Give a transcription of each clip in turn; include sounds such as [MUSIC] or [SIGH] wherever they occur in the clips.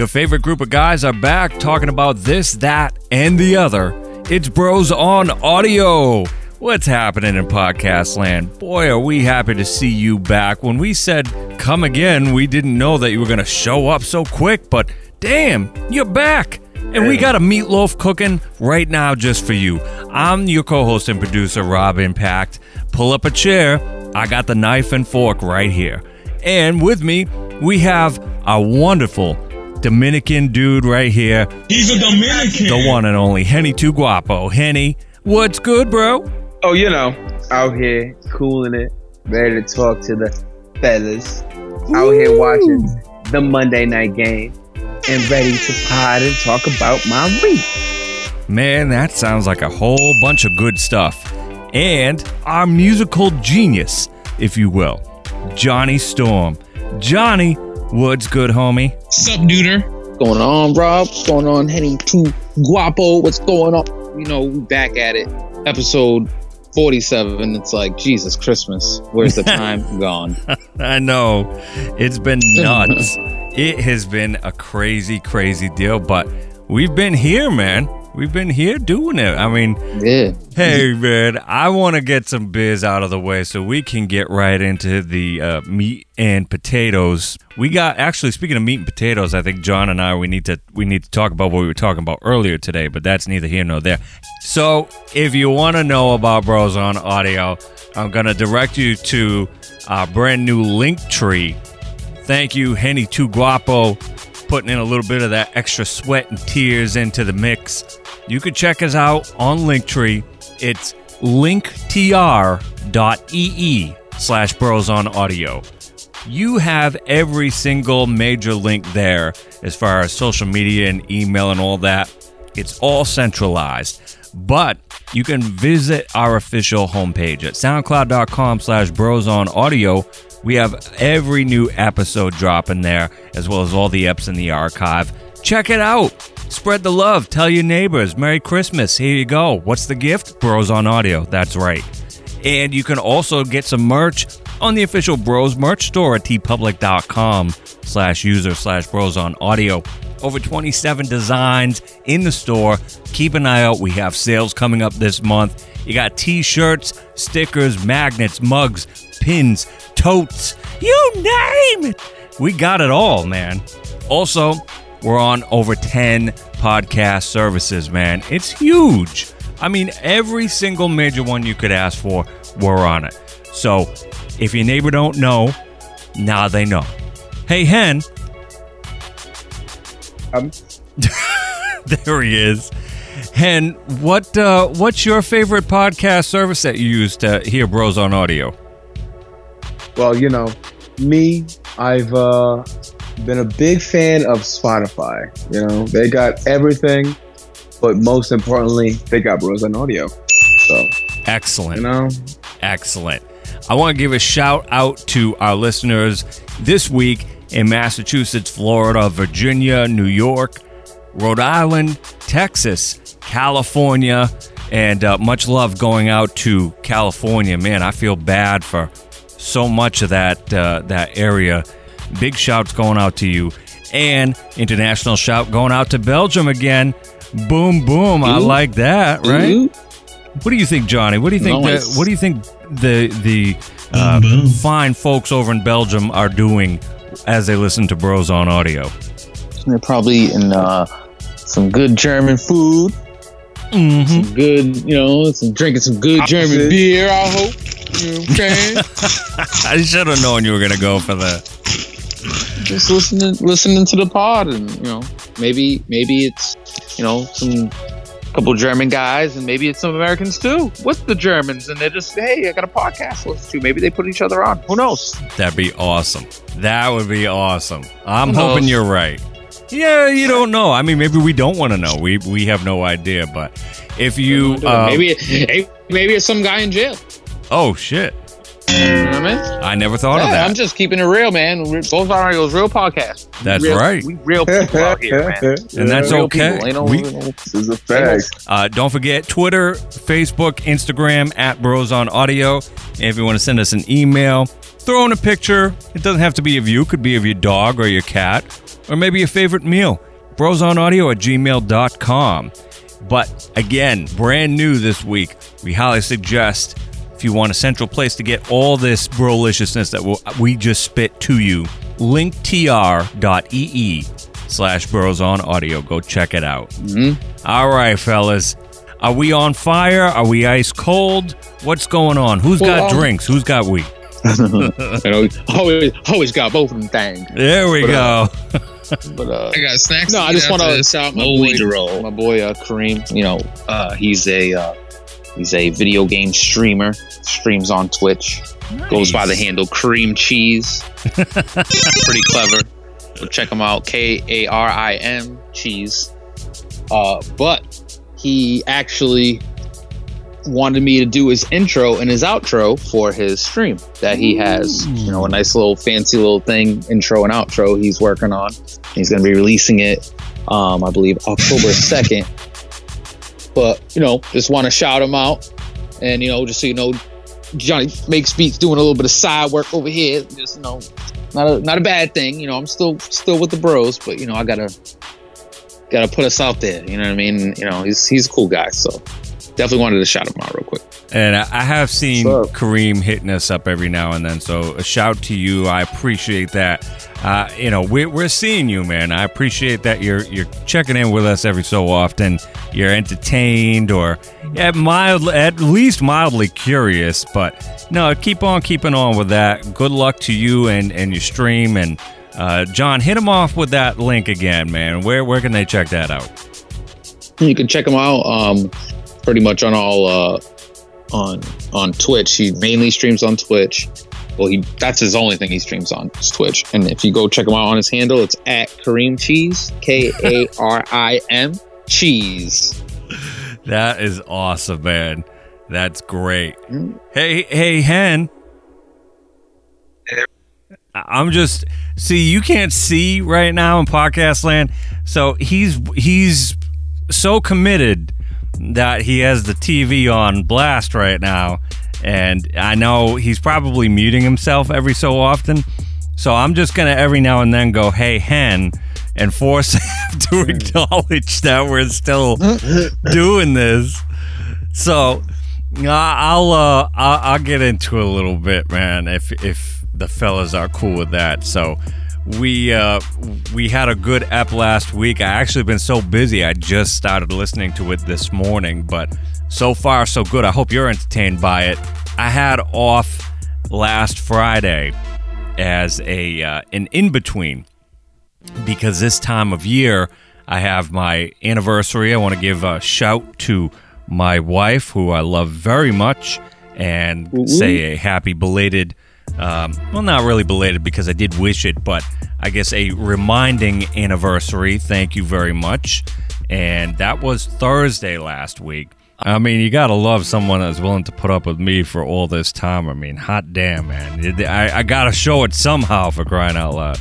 Your favorite group of guys are back talking about this, that, and the other. It's Bros on Audio. What's happening in podcast land? Boy, are we happy to see you back. When we said come again, we didn't know that you were going to show up so quick, but damn, you're back. And we got a meatloaf cooking right now just for you. I'm your co host and producer, Rob Impact. Pull up a chair. I got the knife and fork right here. And with me, we have a wonderful Dominican dude right here, He's a Dominican. the one and only Henny Too Guapo. Henny, what's good, bro? Oh, you know, out here cooling it, ready to talk to the fellas. Out here watching the Monday night game and ready to pod and talk about my week. Man, that sounds like a whole bunch of good stuff. And our musical genius, if you will, Johnny Storm. Johnny, what's good, homie? What's up, Duder? What's going on, Rob? What's going on, Henny Too Guapo? What's going on? You know, we back at it. Episode 47. It's like, Jesus Christmas. Where's the time [LAUGHS] gone? I know. It's been [LAUGHS] nuts. it has been a crazy, crazy deal, but we've been here, man. We've been here doing it. I mean, Yeah. hey, man, I want to get some biz out of the way so we can get right into the uh, meat and potatoes. We got actually speaking of meat and potatoes, I think John and I we need to we need to talk about what we were talking about earlier today, but that's neither here nor there. So, if you want to know about Bros on Audio, I'm gonna direct you to our brand new link tree. Thank you, Henny Too Guapo, putting in a little bit of that extra sweat and tears into the mix. You can check us out on Linktree. It's linktr.ee slash bros on audio. You have every single major link there as far as social media and email and all that. It's all centralized. But you can visit our official homepage at soundcloud.com slash bros on audio. We have every new episode dropping there, as well as all the eps in the archive. Check it out. Spread the love. Tell your neighbors. Merry Christmas. Here you go. What's the gift? Bros on audio. That's right. And you can also get some merch on the official Bros merch store at teepublic.com slash user slash bros on audio. Over 27 designs in the store. Keep an eye out. We have sales coming up this month. You got t-shirts, stickers, magnets, mugs, pins, totes. You name it. We got it all, man. Also, we're on over 10 podcast services, man. It's huge. I mean, every single major one you could ask for, we're on it. So, if your neighbor don't know, now they know. Hey, Hen, Um, [LAUGHS] there he is. And what uh, what's your favorite podcast service that you use to hear Bros on Audio? well, you know, me, I've uh, been a big fan of Spotify. You know, they got everything, but most importantly, they got Bros on Audio. So, Excellent. you know, Excellent. I want to give a shout out to our listeners this week in Massachusetts, Florida, Virginia, New York, Rhode Island, Texas, California, and uh, much love going out to California. Man, I feel bad for so much of that uh, that area. Big shouts going out to you, and international shout going out to Belgium again. Boom, boom! I like that, right? Ooh. What do you think, Johnny? What do you think? Nice. The, what do you think the the uh, Boom, boom. fine folks over in Belgium are doing as they listen to Bros on Audio? They're probably eating uh, some good German food, Mm-hmm. some good, you know, some drinking some good German Opposite. beer, I hope. You know I'm? [LAUGHS] I should have known you were gonna go for that. just listening listening to the pod and you know maybe maybe it's you know some couple german guys and maybe it's some americans too with the germans and they're just hey i got a podcast listen to maybe they put each other on who knows That'd be awesome. That would be awesome. I'm hoping you're right. Yeah, you don't know. I mean, maybe we don't want to know. We we have no idea. But if you, uh, maybe maybe it's some guy in jail oh shit, you know what i mean I never thought of that. i'm just keeping it real man We're- Bros on Audio's real podcast That's real- right. we real people out here man [LAUGHS] And that's real okay. people, ain't no- We- no- this is a fact. Uh, don't forget Twitter, Facebook, Instagram at Bros on Audio. And if you want to send us an email, throw in a picture. It doesn't have to be of you. It could be of your dog or your cat or maybe your favorite meal. Bros on Audio at gmail.com. But again, brand new this week, we highly suggest if you want a central place to get all this broliciousness that we'll- just spit to you, linktr.ee slash brosonaudio. Go check it out. All right, fellas. Are we on fire? Are we ice cold? What's going on? Who's Well, got um, drinks? Who's got weed? [LAUGHS] You always, always got both of them things. There we But, go. uh, [LAUGHS] But uh, I got snacks. no, I just want to shout out my boy, to roll. my boy uh, Kareem. You know, uh, he's a uh, he's a video game streamer. Streams on Twitch. Goes by the handle Cream Cheese. [LAUGHS] Pretty clever. So check him out. K A R I M Cheese. Uh, but he actually wanted me to do his intro and his outro for his stream that he has. You know, a nice little fancy little thing, intro and outro he's working on. He's going to be releasing it, um, I believe, October 2nd. But, you know, just want to shout him out. And, you know, just so you know, Johnny makes beats doing a little bit of side work over here. Just, you know, not a not a bad thing. You know, I'm still still with the bros, but you know, I gotta gotta put us out there. You know what I mean? You know, he's he's a cool guy, so definitely wanted to shout him out real quick. And I I have seen What's? Kareem hitting us up every now and then. So a shout to you. I appreciate that. Uh, you know, we're, we're seeing you, man. I appreciate that you're you're checking in with us every so often. You're entertained or yeah, mild, at least mildly curious. But no, keep on keeping on with that. Good luck to you and, and your stream. And uh, John, hit him off with that link again, man. Where where can they check that out? You can check them out um, pretty much on all uh, on on Twitch. He mainly streams on Twitch. Well, he that's his only thing he streams on is Twitch. And if you go check him out on his handle, it's at Kareem Cheese, K A R I M Cheese. That is awesome, man. That's great. Mm. Hey, hey, Hen. I'm just see you can't see right now in podcast land. So he's he's so committed that he has the TV on blast right now, and I know he's probably muting himself every so often. So I'm just gonna every now and then go, "Hey, Hen," and force [LAUGHS] him to acknowledge that we're still [LAUGHS] doing this. So I'll uh I'll, I'll get into it a little bit, man. If if the fellas are cool with that. So we uh we had a good ep last week. I actually been so busy. I just started listening to it this morning, but so far so good. I hope you're entertained by it. I had off last Friday as a uh, an in between because this time of year I have my anniversary. I want to give a shout to my wife, who I love very much, and say a happy belated. Um, well, not really belated because I did wish it, but I guess a reminding anniversary. Thank you very much. And that was Thursday last week. I mean, you gotta love someone that's willing to put up with me for all this time. I mean, hot damn, man. I, I gotta show it somehow for crying out loud.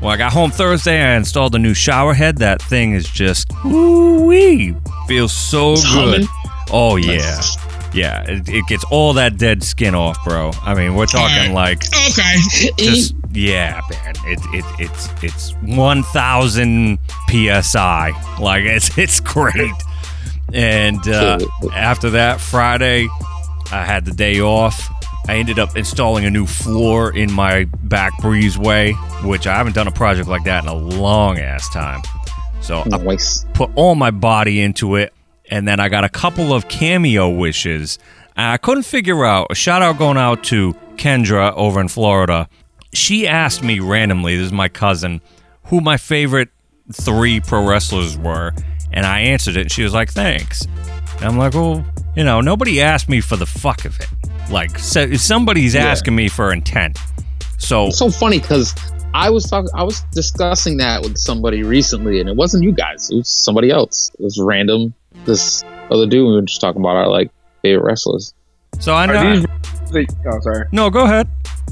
Well, I got home Thursday. I installed a new shower head. That thing is just ooh wee. Feels so It's good. humming? Oh yeah, yeah. It, it gets all that dead skin off, bro. I mean, we're talking like Okay. just yeah, man. It, it it's it's one thousand psi. Like it's [LAUGHS] it's great. And uh, after that Friday, I had the day off. I ended up installing a new floor in my back breezeway, which I haven't done a project like that in a long ass time. So I Nice. put all my body into it, and then I got a couple of cameo wishes. I couldn't figure out. A shout out going out to Kendra over in Florida. She asked me randomly, this is my cousin, who my favorite three pro wrestlers were, and I answered it, and she was like, thanks. And I'm like, well, you know, nobody asked me for the fuck of it. Like, so somebody's Yeah. asking me for intent. So, It's so funny because I was talking, I was discussing that with somebody recently, and it wasn't you guys; it was somebody else. It was random. This other dude. We were just talking about our like favorite wrestlers. so I know. these? Oh, sorry. No, go ahead.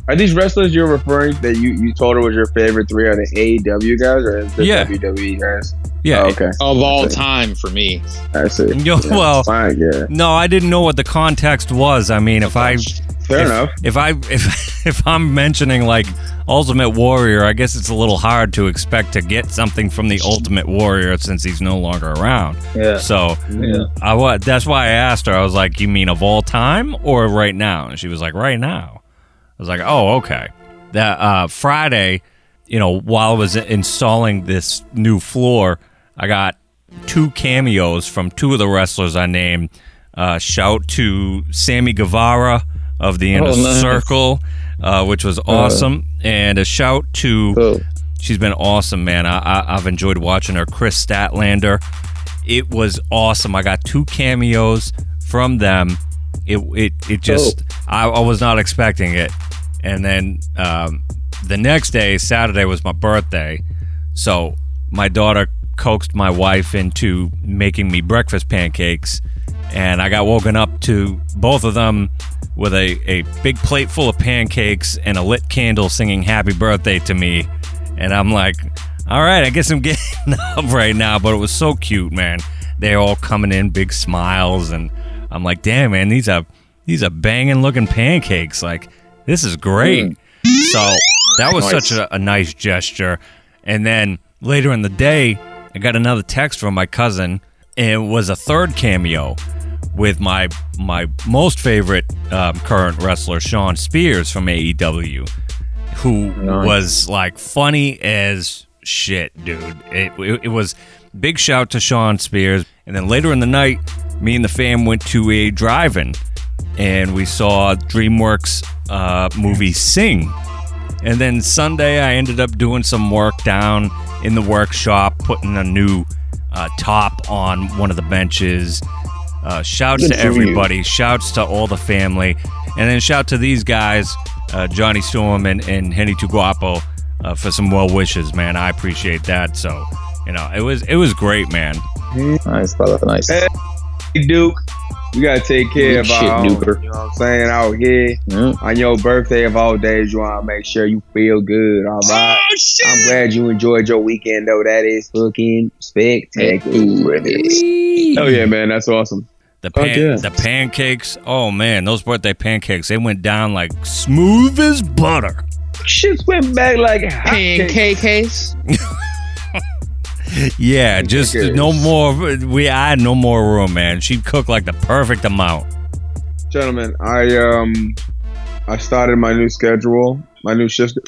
Are these wrestlers you're referring that you, you told her was your favorite three? Are the AEW guys or the Yeah. WWE guys? Yeah. Oh, okay. Of all time for me, I see. [LAUGHS] Yo, Yeah, well, fine. Yeah. No, I didn't know what the context was. I mean, if I Fair if, enough. If I if [LAUGHS] if I'm mentioning like Ultimate Warrior, I guess it's a little hard to expect to get something from the Ultimate Warrior since he's no longer around. Yeah. So Yeah. I wa- that's why I asked her. I was like, "You mean of all time or right now?" And she was like, "Right now." I was like, "Oh, okay." That uh, Friday, you know, while I was installing this new floor, I got two cameos from two of the wrestlers I named. Uh, shout to Sammy Guevara of the Inner Oh, nice. Circle, uh, which was awesome, and a shout to Oh. She's been awesome, man. I, I, I've enjoyed watching her. Kris Statlander. It was awesome. I got two cameos from them. It it, it just I, I was not expecting it. And then um, the next day, Saturday, was my birthday. So my daughter coaxed my wife into making me breakfast pancakes. And I got woken up to both of them with a, a big plate full of pancakes and a lit candle singing happy birthday to me. And I'm like, all right, I guess I'm [LAUGHS] getting up right now. But it was so cute, man. They're all coming in, big smiles. And I'm like, damn, man, these are these are banging looking pancakes. Like, this is great. Hmm. So that was Nice. such a, a nice gesture. And then later in the day, I got another text from my cousin, and it was a third cameo with my my most favorite um, current wrestler, Shawn Spears from AEW, who Nice. was like funny as shit, dude. It, it, it was big shout to Shawn Spears. And then later in the night, me and the fam went to a drive-in, and we saw DreamWorks uh, movie Sing. And then Sunday, I ended up doing some work down in the workshop, putting a new uh, top on one of the benches. Uh, shouts Good to for you. everybody, shouts to all the family, and then shout to these guys, uh, Johnny Storm and, and Henny Too Guapo, uh, for some well wishes, man. I appreciate that. So, you know, it was it was great, man. Nice, brother. Nice. Hey, Duke, we gotta take care of Good our own. Duker. You know what I'm saying? Out here Yeah. on your birthday of all days, you wanna make sure you feel good. All right. Oh shit! I'm glad you enjoyed your weekend, though. That is fucking spectacular. Oh yeah, man, that's awesome. The pan- yeah. the pancakes, oh man, those birthday pancakes, they went down like smooth as butter. Shit went back like hotcakes. Pancake case. [LAUGHS] Yeah, just no more. We I had no more room, man. She cooked like the perfect amount. Gentlemen, I um, I started my new schedule, my new shift.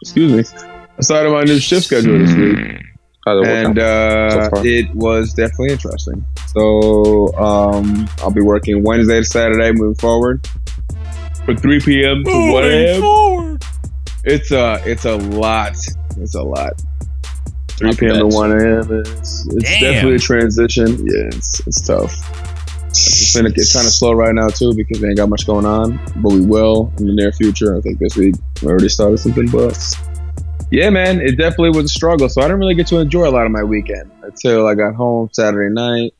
Excuse me. I started my new shift schedule this week. How's it and working? uh, so it was definitely interesting. So um, I'll be working Wednesday to Saturday moving forward, from 3 p.m. to 1 a.m. forward. It's a it's a lot. It's a lot. 3 I p.m. to 1 a.m. It's, it's Damn. definitely a transition. Yeah, it's, it's tough. It's been it's kind of slow right now too because we ain't got much going on, but we will in the near future. I think this week we already started something, but yeah, man, it definitely was a struggle. So I didn't really get to enjoy a lot of my weekend until I got home Saturday night,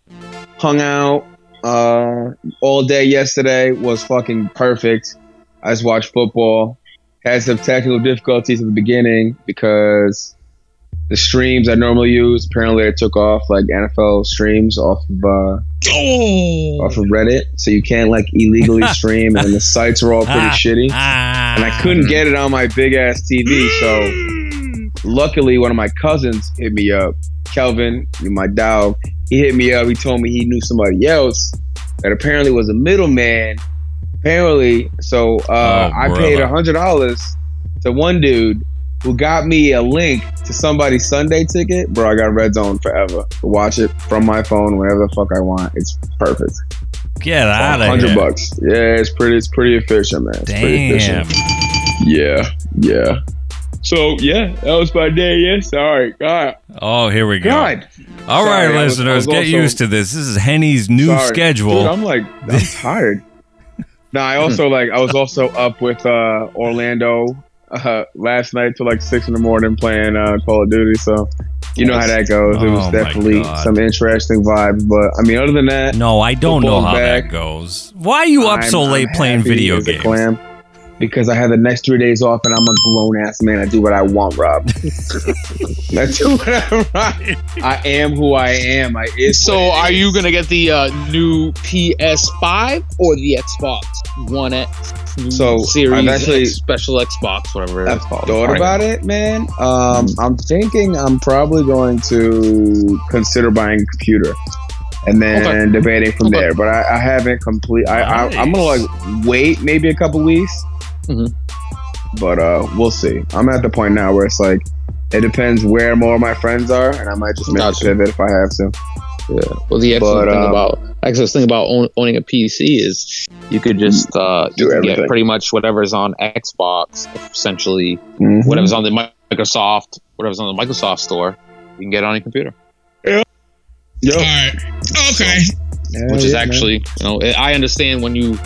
hung out uh, all day yesterday. Was fucking perfect. I just watched football. Had some technical difficulties at the beginning because the streams I normally use apparently I took off like NFL streams off of uh, Oh, off of Reddit, so you can't like illegally [LAUGHS] stream, and the sites are all pretty Ah. shitty. Ah. And I couldn't get it on my big ass TV, so luckily one of my cousins hit me up. Kelvin, my dog, he hit me up. He told me he knew somebody else that apparently was a middleman. Apparently, so uh, Oh, I paid a hundred dollars to one dude who got me a link to somebody's Sunday ticket. Bro, I got Red Zone forever. Watch it from my phone whenever the fuck I want. It's perfect. Get out of here. Hundred bucks. Yeah, it's pretty. It's pretty efficient, man. It's pretty efficient. Damn. Yeah, yeah. So yeah, that was my day. Yes, all right. God, Oh, here we go. God. All right, Sorry, I listeners, was get also- used to this. This is Henny's new Sorry. schedule. Dude, I'm like, I'm [LAUGHS] tired. no, I also like, I was also up with uh, Orlando uh, last night till like six in the morning playing uh, Call of Duty. So you know how that goes. It Oh, was my definitely God. some interesting vibes. But I mean, other than that, no, I don't know Football's how back. that goes. Why are you up I'm- so late I'm playing happy video as a games? clam. Because I have the next three days off and I'm a grown ass man. I do what I want, Rob. [LAUGHS] I do what I want. I am who I am. I is So, are is. you gonna get the uh, new PS5 or the Xbox One X? So, Series I've actually- X, special Xbox, whatever I've it's called. thought about it, man. Um, I'm thinking I'm probably going to consider buying a computer, and then Okay. debating from Okay. there. But I, I haven't complete. I, I I'm gonna like wait maybe a couple weeks, Mhm. but uh, we'll see. I'm at the point now where it's like it depends where more of my friends are, and I might just make Gotcha. a pivot if I have to. Yeah. Well, the excellent But, thing um, about excellent thing about own, owning a PC is you could just uh, Do everything. get pretty much whatever's on Xbox, essentially Mhm. whatever's on the Microsoft, whatever's on the Microsoft store, you can get it on your computer, Yep. All right. Okay. Yeah, which is yeah, man. actually you know I understand when you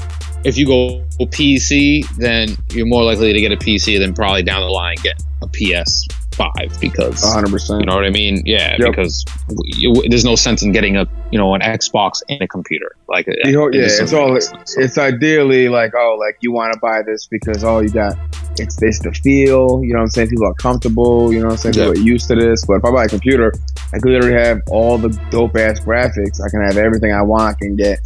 if you go PC, then you're more likely to get a PC than probably down the line get a PS5 because 100. percent you know what I mean? Yeah, Yep. because there's no sense in getting a you know an Xbox and a computer. Like You know, it yeah, it's all. So- It's ideally like, oh, like you want to buy this because oh, you got it's it's the feel. You know what I'm saying? People are comfortable. You know what I'm saying? People Yeah. are used to this. But if I buy a computer, I could literally have all the dope ass graphics. I can have everything I want. I can get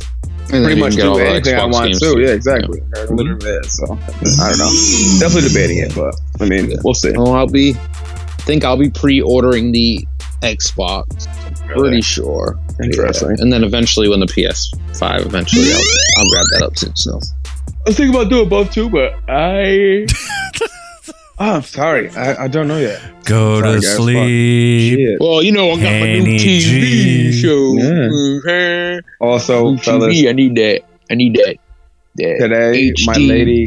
And pretty much do anything I want too. Yeah, exactly. I can mm-hmm. literally So I don't know. Definitely debating it, but I mean, Yeah. we'll see. Well, I'll be. think I'll be pre-ordering the Xbox. Pretty sure. Interesting. Yeah. And then eventually, when the PS5 eventually, I'll, I'll grab that up too. So I was thinking about doing both too, but I. [LAUGHS] oh, I'm sorry. I, I don't know yet. Go Sorry, to guys, sleep. Well, you know, I got my new TV G. show. Yeah. Mhm. Also, New fellas, TV, I need that. I need that. that today my lady.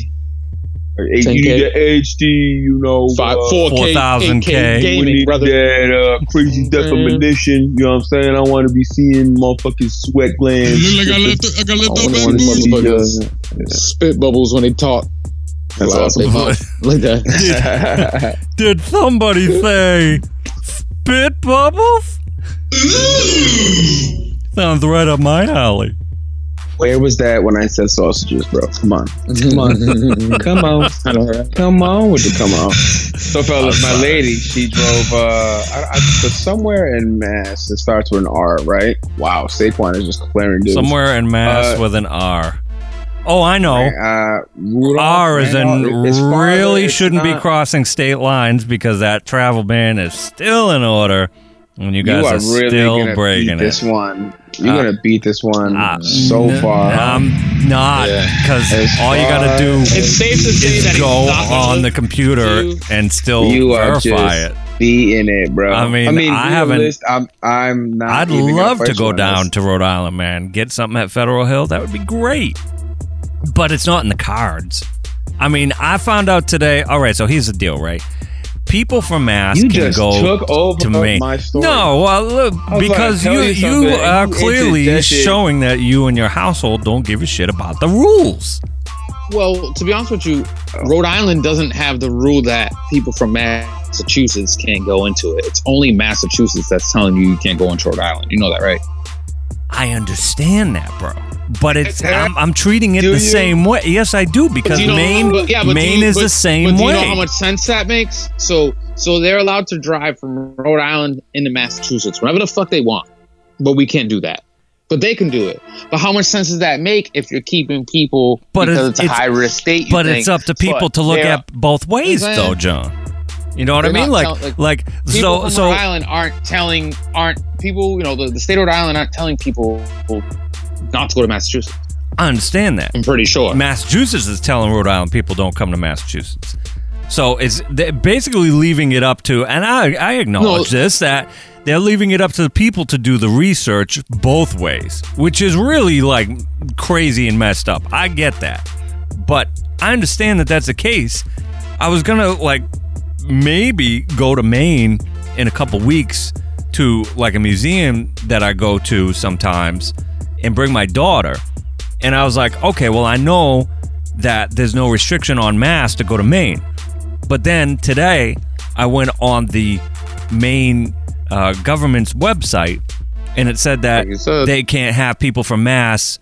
Or H- You need the HD, you know. Five, uh, 4K, 4000K. 8K we need brother. that uh, crazy definition. You know what I'm saying? I want to be seeing motherfucking sweat glands. Look like I left. I got left I off wonder that when this booty. motherfucker- Spit bubbles when they talk. That's Wow, awesome. they talk [LAUGHS] [LAUGHS] like that. Did somebody say spit bubbles? [LAUGHS] Sounds right up my alley. Where was that when I said sausages, bro? Come on. Come on. [LAUGHS] Come on. Come on with the come on. So, fellas, my lady, she drove uh, I, I, somewhere in Mass. It starts with an R, right? Wow, Saquon is just clearing dudes. Somewhere in Mass Uh, with an R. Oh, I know. Uh, Rudolph, R is in Randolph, it's farther, really shouldn't be crossing state lines because that travel ban is still in order. And you guys you are, are really still gonna breaking beat this it. one. You're Uh, gonna beat this one Uh, so n- far. I'm not because As all you got to do It's safe to say is that go on the computer do- and still You are verify just- it. Be in it, bro. I mean, I haven't- realist, I'm. I'm not. I'd even love to go down this. to Rhode Island, man. Get something at Federal Hill. That would be great. But it's not in the cards. I mean, I found out today. All right, so here's the deal, right? People from Mass You can go took over to story. No, well, look, because you you, you are you clearly showing that you and your household don't give a shit about the rules. Well, to be honest with you, Rhode Island doesn't have the rule that people from Massachusetts can't go into it. It's only Massachusetts that's telling you you can't go into Rhode Island. You know that, right? I understand that, bro. But it's I'm, I'm treating it Do the you? same way. Yes, I do because Do you know- Maine but- yeah, but Maine you- is but- the same But do way. you know how much sense that makes? So, so they're allowed to drive from Rhode Island into Massachusetts whenever the fuck they want, but we can't do that. But they can do it. But how much sense does that make if you're keeping people But because it's- it's, a high risk state? you but think? it's up to people But to look at both ways, though, John. You know what I They're mean? not Like, tell- like, people so, from so Rhode Island aren't telling aren't people you know the, the state of Rhode Island aren't telling people not to go to Massachusetts. I understand that. I'm pretty sure. Massachusetts is telling Rhode Island people don't come to Massachusetts. So it's they're basically leaving it up to, and I, I acknowledge No. this that they're leaving it up to the people to do the research both ways, which is really like crazy and messed up. I get that, but I understand that that's the case. I was gonna like maybe go to Maine in a couple weeks to like a museum that I go to sometimes and bring my daughter. And I was like, okay, well, I know that there's no restriction on mass to go to Maine. But then today, I went on the Maine uh, government's website and it said that Like said. they can't have people from Mass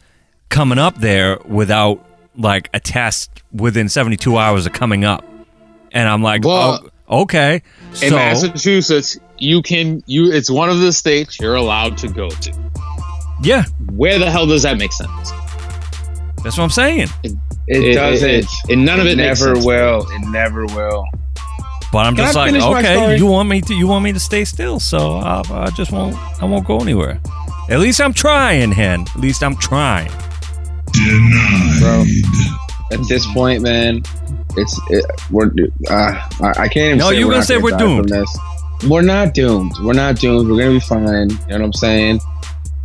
coming up there without like a test within 72 hours of coming up, and I'm like, Well, oh, okay. In So Massachusetts, you can you. It's one of the states you're allowed to go to. yeah, Where the hell does that make sense? that's what I'm saying. It, doesn't. It, it- none of it, makes never sense. will. It never will. But I'm Can just I like, okay, you want me to you want me to stay still, so I, I just won't I won't go anywhere. At least I'm trying, hen. At least I'm trying. Bro. At this point, man, it's it, we're uh, I, I can't even. No, you we're gonna say we're doomed. This. We're not doomed. We're not doomed. We're gonna be fine. You know what I'm saying?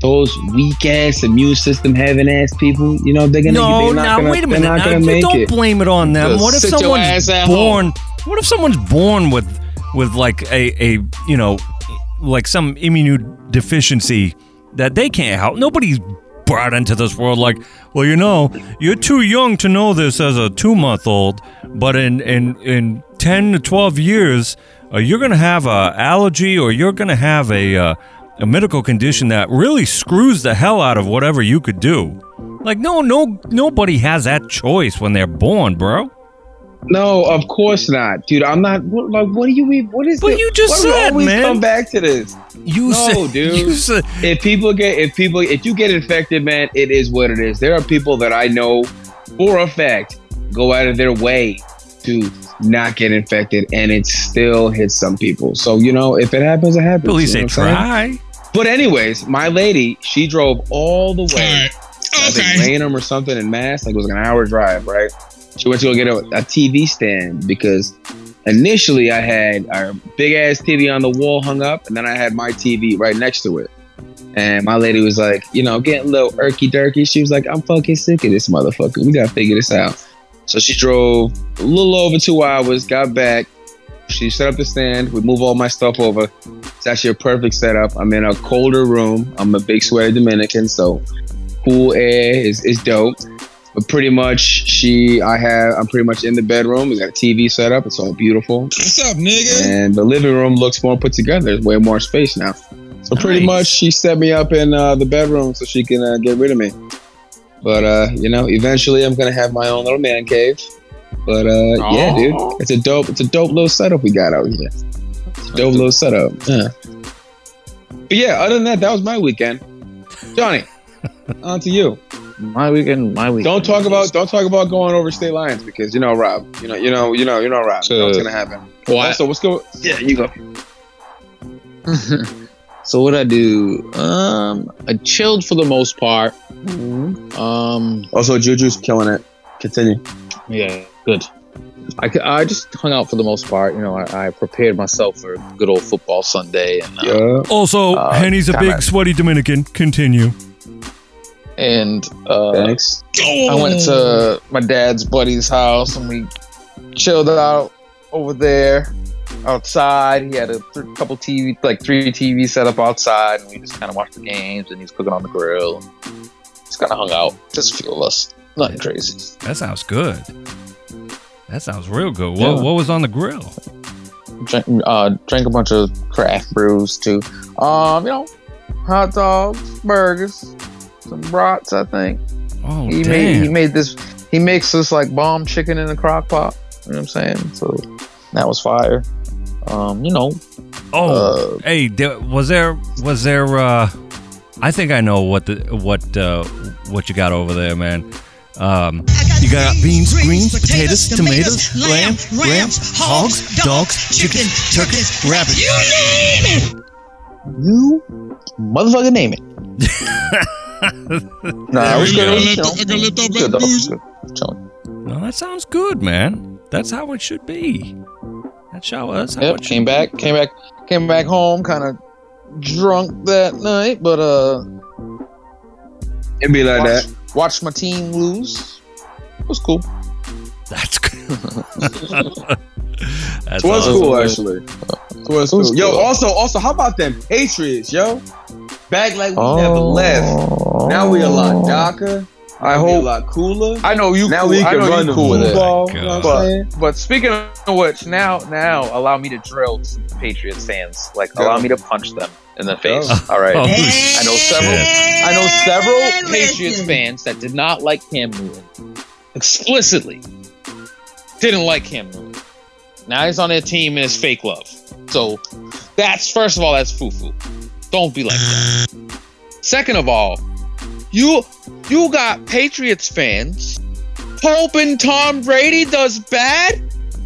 Those weak ass immune system having ass people, you know, they're gonna. No, they're not now gonna, wait a they're minute. Not Now, gonna you make don't it. blame it on them. Just What if someone's ass at born? What if someone's born with with like a a you know like some immunodeficiency that they can't help? Nobody's brought into this world like, well, you know, you're too young to know this as a two month old, but in in in ten to twelve years, uh, you're gonna have a allergy or you're gonna have a uh, a medical condition that really screws the hell out of whatever you could do. Like no no nobody has that choice when they're born, bro. No, of course not, dude. I'm not. What, like, what do you mean? What is? But the- you just why do we always man. Come back to this. You No, said, dude. You said, if people get if people if you get infected, man, it is what it is. There are people that I know for a fact go out of their way to not get infected, and it still hits some people. So you know, if it happens, it happens. at least you they know what I'm saying? try. But anyways, my lady, she drove all the way. right. I think Okay. Raynham or something in Mass. Like it was like an hour drive, right? She went to go get a, a TV stand because initially I had our big ass TV on the wall hung up, and then I had my TV right next to it. And my lady was like, you know, getting a little irky dirky. She was like, I'm fucking sick of this motherfucker. We gotta figure this out. So she drove a little over two hours, got back. She set up the stand. We move all my stuff over. It's actually a perfect setup. I'm in a colder room. I'm a big sweaty Dominican, so cool air is, is dope. But pretty much, she, I have, I'm pretty much in the bedroom. We got a TV set up. It's all beautiful, What's up, nigga? and the living room looks more put together. There's way more space now. So pretty much, she set me up in uh, the bedroom so she can uh, get rid of me. But uh, you know, eventually, I'm gonna have my own little man cave. But uh, yeah, dude, it's a dope, it's a dope little setup we got out here. It's a dope little setup. Yeah. But yeah, other than that, that was my weekend. Johnny, [LAUGHS] on to you. My weekend, my weekend. Don't talk about don't talk about going over state lines because you know Rob. You know you know you know you know Rob. You know what's gonna happen. What? Also, what's going? Yeah, you go. [LAUGHS] so what I do? Um, I chilled for the most part. Um, Also, Juju's killing it. Continue. yeah, good. I, I just hung out for the most part. You know, I, I prepared myself for a good old football Sunday, and uh, Yeah. Also, Uh, Henny's a big comment. sweaty Dominican. Continue. And uh, Thanks. I went to my dad's buddy's house and we chilled out over there outside. He had a th- couple TV, like three TVs set up outside, and we just kind of watched the games. And he's cooking on the grill. Just kind of hung out, just a few of us. Nothing crazy. That sounds good. That sounds real good. Yeah. What, what was on the grill? Drank, uh, drank a bunch of craft brews too. Um, you know, hot dogs, burgers, some brats. I think Oh, he damn. made he made this. He makes this like bomb chicken in a crock pot. You know what I'm saying? So that was fire. Um, you know, oh, uh, hey, there, was there was there? uh I think I know what the what uh what you got over there, man. Um, you got beans, greens, potatoes, tomatoes, lamb, rams, hogs, dogs, chicken, turkeys, rabbit. You name it. you motherfucker name it. [LAUGHS] [LAUGHS] nah, it was good. I It was, got you know, left- I got left off good by though. booze. Good. Chilling. No, that sounds good, man. That's how it should be. That's how, that's how Yep. it should Came back. Came back. Came back home. Kind of drunk that night, but uh, It'd be like that. watched, watched my team lose. It was cool. That's good. That's It was awesome. cool actually. It was It was cool. Yo, also, also, how about them Patriots, yo? Back like we never left. Now we a lot oh. darker. I we a lot cooler. I know you. now cool. we can know run you the cool with it. football. Oh You know what God. I'm saying? But speaking of which, now now allow me to drill some Patriots fans. Like Go. allow me to punch them in the face. Go. All right. Oh, I know several. shit. I know several Patriots fans that did not like Cam Newton. explicitly didn't like Cam Newton. Now he's on their team and it's fake love. So that's first of all, that's foo foo. Don't be like that. Second of all, you you got Patriots fans hoping Tom Brady does bad.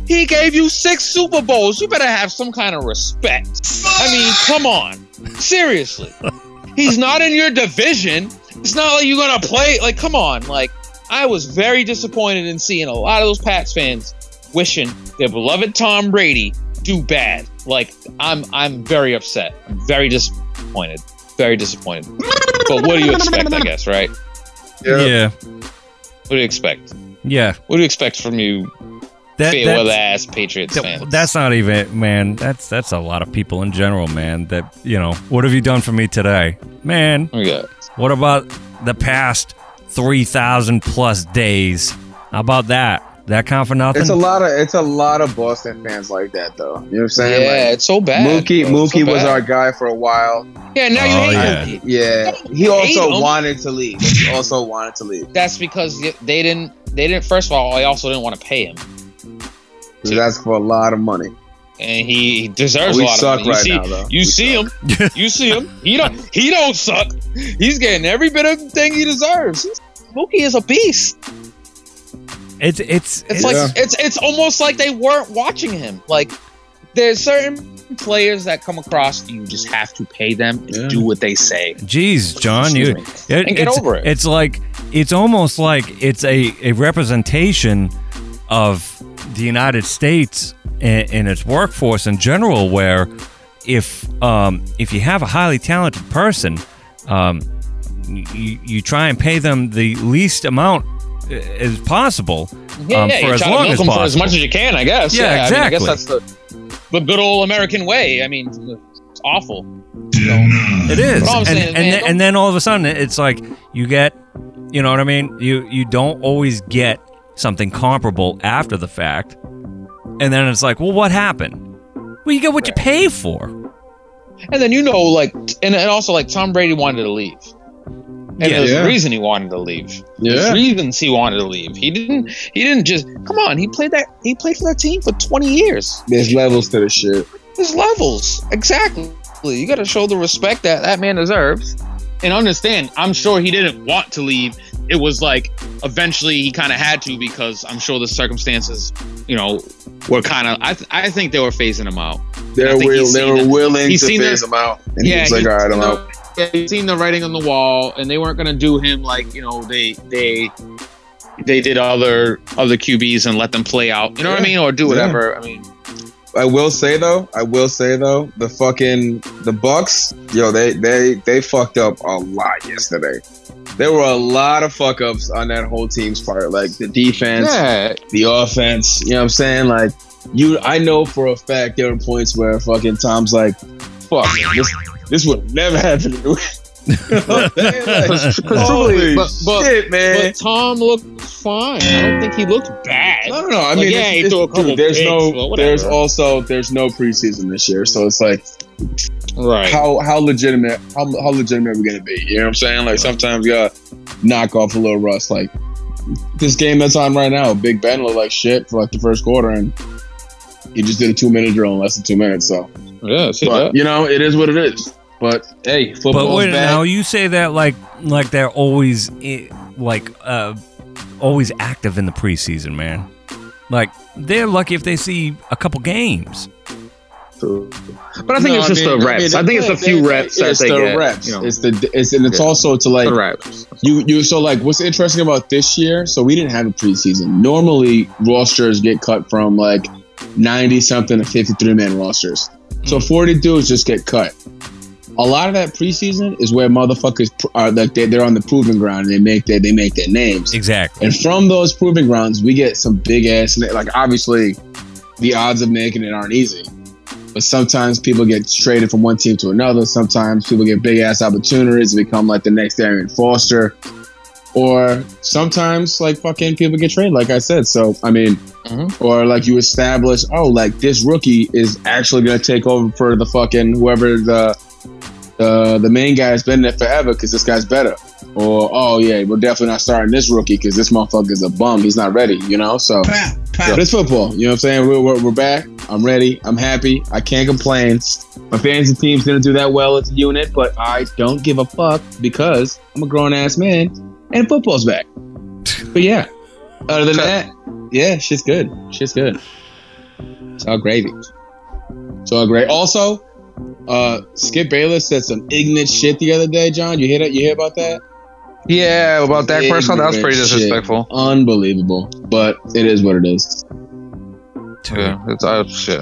He gave you six Super Bowls. You better have some kind of respect. I mean, come on. Seriously. He's not in your division. It's not like you're gonna play. Like, come on. Like, I was very disappointed in seeing a lot of those Pats fans wishing their beloved Tom Brady do bad. Like, I'm I'm very upset. I'm very disappointed. Very disappointed. But what do you expect? I guess, right? Yeah. What do you expect? Yeah. What do you expect from you, That, fail that's, ass Patriots that- fans? that's not even man. That's that's a lot of people in general, man. That you know. What have you done for me today, man? What we got? What about the past three thousand plus days? How about that? That count for nothing? It's a lot of it's a lot of Boston fans like that though. You know what I'm saying? Yeah, saying? it's so bad. Mookie bro. It's so Mookie was bad. our guy for a while. Yeah, now you Oh, hate yeah. Mookie. Yeah, he also wanted to leave. He also wanted to leave. That's because they didn't. They didn't. First of all, they also didn't want to pay him, He that's for a lot of money. and he he deserves we a lot suck of money. You right see, now, though. you We see suck. him. You see him. He don't. [LAUGHS] He don't suck. He's getting every bit of thing he deserves. Mookie is a beast. It's it's It's Yeah. like it's it's almost like they weren't watching him. Like there's certain players that come across, you just have to pay them and Yeah. do what they say. Geez, John, you Excuse me. And get it's, over it. It's like it's almost like it's a, a representation of the United States and, and its workforce in general, where if um, if you have a highly talented person, um, you, you try and pay them the least amount as possible Yeah, um, yeah, for as long as them for as much as you can, I guess. Yeah, I, mean, I guess that's the the good old American way. I mean, it's awful. It is, But all and, saying is, and, man, then, and then all of a sudden, it's like you get, you know what I mean? You you don't always get something comparable after the fact, and then it's like, well, what happened? Well, you get what you pay for. And then you know, like, and, and also like Tom Brady wanted to leave, and Yeah. there's Yeah. a reason he wanted to leave. There's reasons he wanted to leave. He didn't. He didn't just come on. He played that. He played for that team for 20 years. There's levels to the shit. There's levels. Exactly. You got to show the respect that that man deserves. And understand, I'm sure he didn't want to leave. It was like eventually he kind of had to because I'm sure the circumstances, you know, were kind of. I, th- I think they were phasing him out. They I were, think will, he's they seen were the- willing he's to seen the- phase him out, and yeah, he was like, he's "All right, I'm seen out." The- yeah, he's seen the writing on the wall, and they weren't going to do him like you know they they they did other other QBs and let them play out. You know what I mean, or do whatever. I mean, I will say though, I will say though, the fucking the Bucs, yo, they they they fucked up a lot yesterday. There were a lot of fuck ups on that whole team's part, like the defense, yeah, the offense. You know what I'm saying? Like you, I know for a fact there were points where fucking Tom's like, "Fuck, this this would never happen to me." You know what I'm saying? Like, holy truly, but- but- shit, man. but Tom looked fine. I don't think he looked bad. No, no, no. I Like, mean, yeah, it's- he it's- threw a couple dude, there's picks, no, there's also there's no preseason this year, so it's like Right. how how legitimate how, how legitimate are we gonna be? You know what I'm saying? Like sometimes you gotta knock off a little rust. Like this game that's on right now, Big Ben looked like shit for like the first quarter, and he just did a two minute drill in less than two minutes. So, yeah, see but that? you know, it is what it is. But hey, football. But wait, back. now you say that like like they're always like uh always active in the preseason, man. Like they're lucky if they see a couple games. But I think No, it's just mean- the reps. I, mean, think it's a few they- reps that it's they the get. reps. You know, It's the it's and it's Yeah. also to like the reps. You you so like what's interesting about this year? So we didn't have a preseason. Normally rosters get cut from like ninety something to fifty three man rosters. So Mm. forty dudes just get cut. A lot of that preseason is where motherfuckers are like they, they're on the proving ground and they make their they make their names. Exactly. And from those proving grounds, we get some big ass like obviously the odds of making it aren't easy. But sometimes people get traded from one team to another. Sometimes people get big ass opportunities to become like the next Arian Foster. Or sometimes like fucking people get traded, like I said. So I mean, Mhm. or like you establish, oh, like this rookie is actually gonna take over for the fucking whoever the the the the main guy's been there forever because this guy's better. Or oh yeah, we're definitely not starting this rookie because this motherfucker's a bum. He's not ready, you know. So Pow, pow. but it's football. You know what I'm saying? We're, we're, we're back. I'm ready. I'm happy. I can't complain. My fantasy team's didn't do that well as a unit, but I don't give a fuck because I'm a grown ass man and football's back. But yeah, other than that, yeah, she's good. She's good. It's all gravy. It's all great. Also, uh, Skip Bayless said some ignorant shit the other day. John, you hear that? You hear about that? Yeah, about that person. that was pretty Ignorant shit. disrespectful. Unbelievable. But it is what it is. Yeah, it's uh, shit.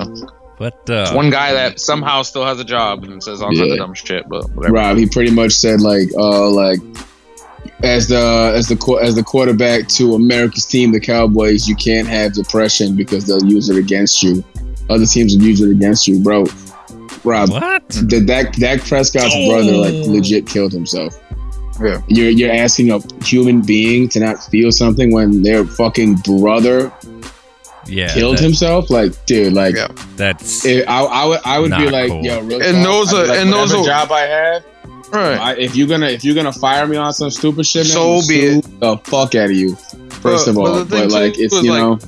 But uh, One guy that somehow still has a job and says all kinds Yeah. of dumb shit, but whatever. Rob, he pretty much said like, uh, like as the as the as the quarterback to America's team, the Cowboys, you can't have depression because they'll use it against you. Other teams will use it against you, bro. Rob, what? the Dak Dak Prescott's oh. brother like legit killed himself. Yeah. You're you're asking a human being to not feel something when their fucking brother Yeah, killed that- himself. Like, dude, like Yeah. That's if I, I would I would be like, cool. yo, real And talk, those are- like, and those are- job I have. Right. I, if you're gonna if you're gonna fire me on some stupid shit, man, So be sue the fuck out of you. First But- of all, the thing but like it's you like, know,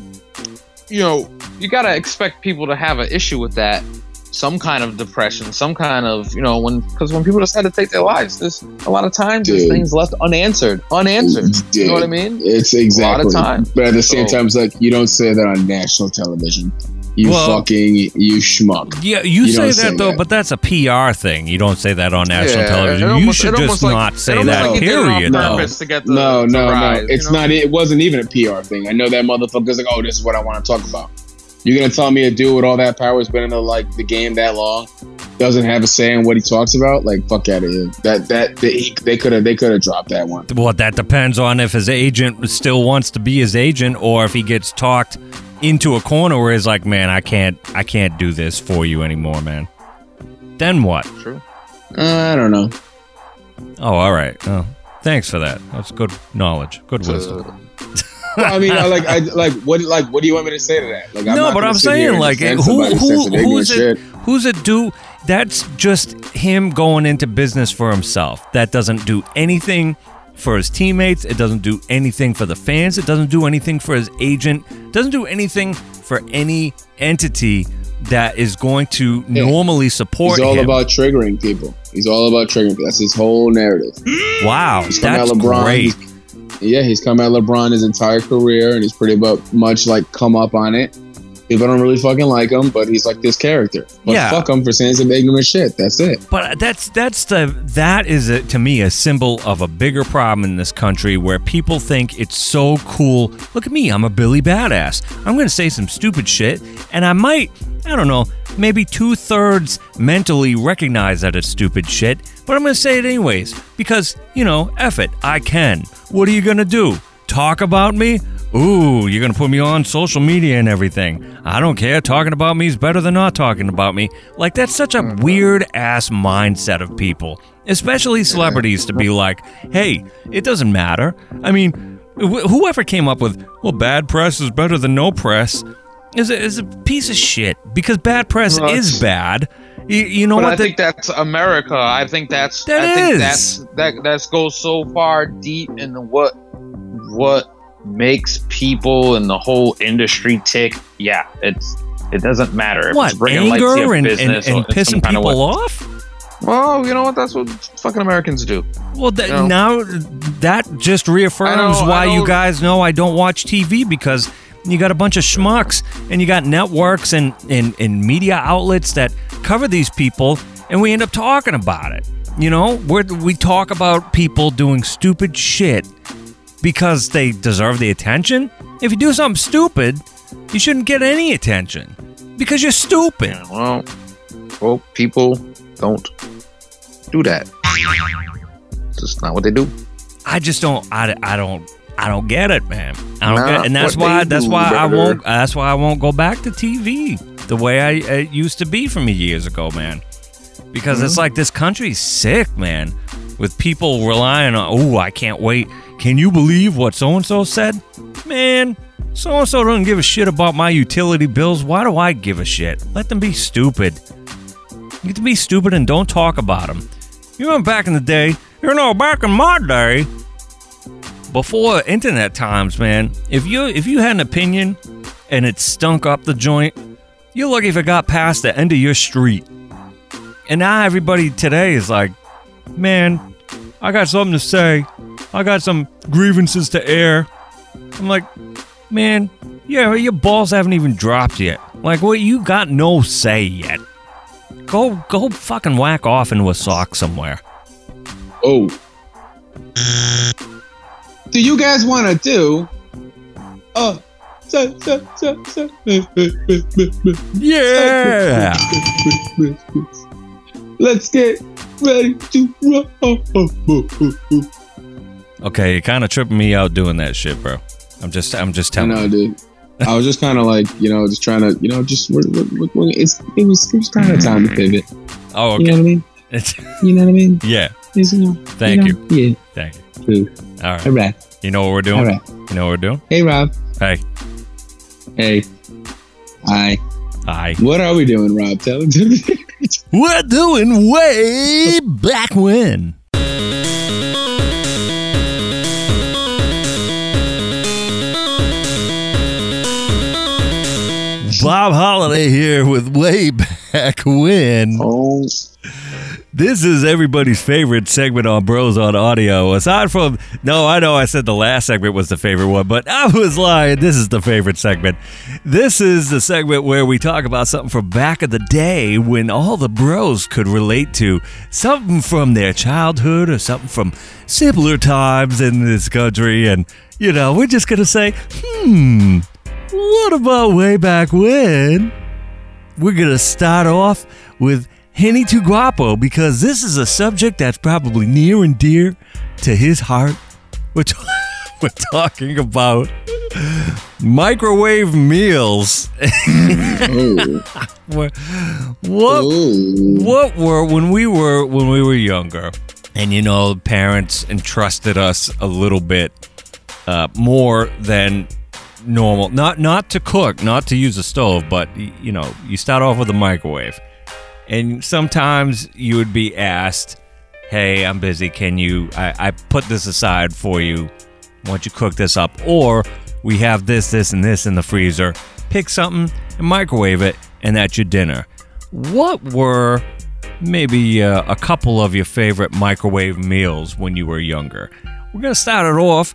you know, you gotta expect people to have an issue with that. Some kind of depression, some kind of, you know, when because when people decide to take their lives, there's a lot of times there's things left unanswered, unanswered. dude, You know what I mean? It's exactly. A lot of time. But at the same So- time, it's like you don't say that on national television. You Well- fucking you schmuck. yeah. You, You say that say though, that. but that's a PR thing. You don't say that on national Yeah, television. it you should just like- not say that. like he did period. No. though. purpose to get the, no, no, rise, no. It's you know? not. It wasn't even a PR thing. I know that motherfucker's like, oh, this is what I want to talk about. You're gonna tell me a dude with all that power has been in the like the game that long, doesn't have a say in what he talks about? Like, fuck out of here. That that they they could have they could have dropped that one. Well, that depends on if his agent still wants to be his agent, or if he gets talked into a corner where he's like, "Man, I can't, I can't do this for you anymore, man." Then what? True. Uh, I don't know. Oh, all right. Oh, thanks for that. That's good knowledge, good wisdom. Well, I mean, I like, I [LAUGHS] like, what, like, what do you want me to say to that? Like, I'm no, not but I'm saying like who who says who some ignorant who's it shit. who's it do that's just him going into business for himself. That doesn't do anything for his teammates, it doesn't do anything for the fans, it doesn't do anything for his agent, it doesn't do anything for any entity that is going to Yeah. normally support He's all him. about triggering people. He's all about triggering. people. That's his whole narrative. Mm. wow, He's that's at LeBron. great. He's- yeah, he's come at LeBron his entire career, and he's pretty much like come up on it. People don't really fucking like him, but he's like this character. But Yeah. fuck him for saying some ignorant shit. That's it. But that's that's the that is a, to me a symbol of a bigger problem in this country where people think it's so cool. Look at me, I'm a Billy Badass. I'm going to say some stupid shit, and I might, I don't know, maybe two thirds mentally recognize that it's stupid shit, but I'm going to say it anyways because you know, F it, I can. What are you going to do? Talk about me? Ooh, you're gonna put me on social media and everything. I don't care. Talking about me is better than not talking about me. Like, that's such a mm-hmm. weird ass mindset of people, especially celebrities, to be like, hey, it doesn't matter. I mean, wh- whoever came up with, well, bad press is better than no press, is a, is a piece of shit because bad press Well, is bad. You, you know But what? I the- think that's America. I think that's That I think that's that that goes so far deep into what what makes people and the whole industry tick. Yeah, it's it doesn't matter. If what it's bringing light to anger and, and, and some pissing of people way- off? Well, you know what? That's what fucking Americans do. Well, that, You know? now that just reaffirms why you guys know I don't watch TV because you got a bunch of schmucks and you got networks and, and, and media outlets that cover these people and we end up talking about it. You know, we we talk about people doing stupid shit because they deserve the attention. If you do something stupid, you shouldn't get any attention because you're stupid. Yeah, well, well, people don't do that. It's just not what they do. I just don't. I, I don't. I don't get it, man. I don't Nah, get, it. and that's why. That's why I won't. That's why I won't go back to TV the way I it used to be for me years ago, man. Because Mm-hmm. it's like this country's sick, man. With people relying on, oh, I can't wait. Can you believe what so and so said? Man, so and so doesn't give a shit about my utility bills. Why do I give a shit? Let them be stupid. You get to be stupid and don't talk about them. You remember back in the day? You know, back in my day, before internet times, man. If you if you had an opinion and it stunk up the joint, you're lucky if it got past the end of your street. And now everybody today is like, man, I got something to say. I got some grievances to air. I'm like, man, yeah, your balls haven't even dropped yet. Like, what? You got no say yet. Go, go, fucking whack off into a sock somewhere. Oh. Do you guys want to do? Uh. Yeah. Let's get ready to roll. Okay, you're kind of tripping me out doing that shit, bro. I'm just, I'm just I telling. know, dude. I was just kind of like, you know, just trying to, you know, just we're, we're, we're, it's it was it was kind of mm. time to pivot. Oh, okay. You know what I mean? You know what I mean? yeah. It's, you know, Thank you. know? Yeah. Thank you. Cool. All right. All right. You know what we're doing? right. You know what we're doing? Hey, Rob. Hey. Hey. Hi. Hi. What are we doing, Rob? Tell him. We're doing way back when. Bob Holiday here with way back when. oh, This is everybody's favorite segment on Bros on Audio. Aside from, no, I know I said the last segment was the favorite one, but I was lying. This is the favorite segment. This is the segment where we talk about something from back in the day when all the bros could relate to something from their childhood or something from simpler times in this country. And, you know, we're just going to say, hmm, what about way back when? We're going to start off with Henny Too Guapo because this is a subject that's probably near and dear to his heart. We're, t- [LAUGHS] we're talking about microwave meals. oh, [LAUGHS] what, what, oh. what were when we were when we were younger, and you know, parents entrusted us a little bit uh, more than normal. Not not to cook, not to use a stove, but you know, you start off with a microwave, and sometimes you would be asked, "Hey, I'm busy. Can you? I, I put this aside for you. Don't you cook this up?" Or we have this, this, and this in the freezer. Pick something and microwave it, and that's your dinner. What were maybe uh, a couple of your favorite microwave meals when you were younger? We're gonna start it off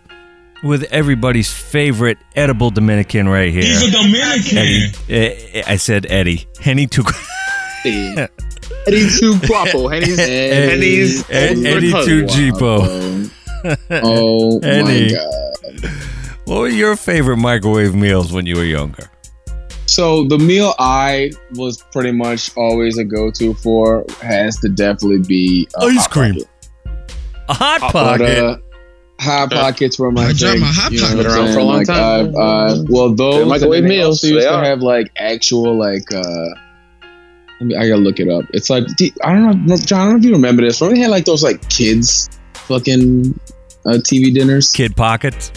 with everybody's favorite edible Dominican right here. He's a Dominican. Eddie. Eh, I said Eddie. Henny to [LAUGHS] Eddie Two Guapo. Henny's, Henny's Ed- older Eddie cousin. to Jeepo. Oh [LAUGHS] Eddie. my god. What were your favorite microwave meals when you were younger? So the meal I was pretty much always a go-to for has to definitely be Ice Hot cream. Pocket. A hot But, pocket. uh, hot pockets were my I dropped thing. my Hot you know Pocket around for a long Like, time. I've, uh, well, those They're microwave and then they meals, used to are. have like actual like. uh I, mean, I gotta look it up. It's like I don't know, John. I don't know if you remember this. Remember they had like those like kids fucking uh, TV dinners. Kid pockets.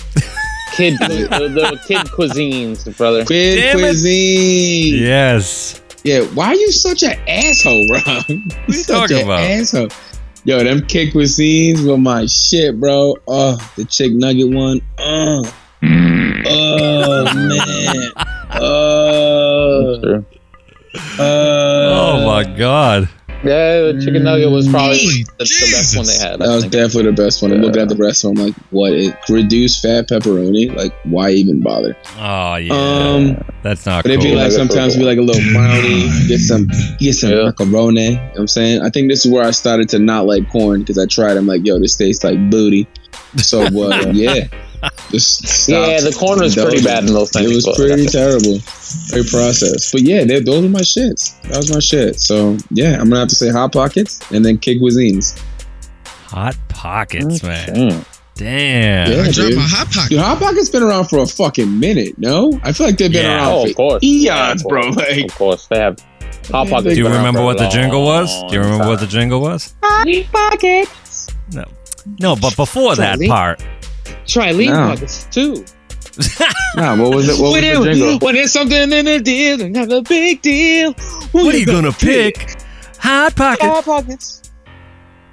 Kid, [LAUGHS] the, the kid cuisines, brother. Kid Damn it. cuisine. Yes. Yeah, why are you such an asshole, Rob? What you talking about? Asshole. Yo, them kid cuisines were my shit, bro. Oh, the chick nugget one. Oh, mm. oh [LAUGHS] man. Oh, Sure. Oh oh my uh. god. Yeah, the chicken nugget was probably Holy the, the best one they had. I That was think. definitely the best one. I'm looking at the rest of them, like, what? It reduced fat pepperoni. Like, why even bother? Oh yeah. Um, That's not But it'd be like Nugget sometimes purple. be like a little brownie, get some get some Yeah. macaroni. You know what I'm saying? I think this is where I started to not like corn because I tried. I'm like, yo, this tastes like booty. So uh, [LAUGHS] yeah, just stopped Yeah, the corn was pretty bad in those things. It was but- pretty terrible, very processed. But yeah, they, those were my shits. That was my shit. So yeah, I'm gonna have to say hot pockets and then kid cuisines. Hot pockets, man. Damn. Yeah. I dropped dude. my Hot Pocket. Dude, hot pockets been around for a fucking minute. No, I feel like they've been Yeah. around Oh, for of course. eons, Of bro. Like Of course, they have hot pockets. Do you remember what the jingle was? Do you remember what the jingle was? hot pockets. No. No, but before that part. Try lean No. pockets too. [LAUGHS] Nah, what was it? What was when, the jingle? when there's something in a deal and have a big deal. What are you gonna pick? Hot pocket. Hot pockets.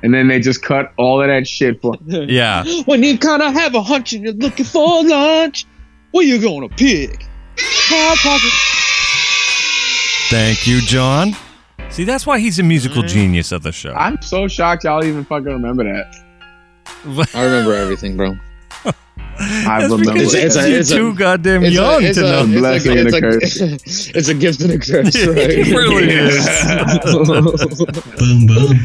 and then they just cut all of that shit for. [LAUGHS] Yeah. When you kind of have a hunch and you're looking for lunch, what are you gonna pick? Hot pocket. Thank you, John. See, that's why he's a musical mm-hmm. genius of the show. I'm so shocked y'all even fucking remember that. [LAUGHS] I remember everything, bro. I That's remember. because It's a- you're a- too goddamn It's young a, it's to a, know. it's a blessing it's and a a, [LAUGHS] it's a gift and a curse, [LAUGHS] it really is. [LAUGHS] Boom, boom.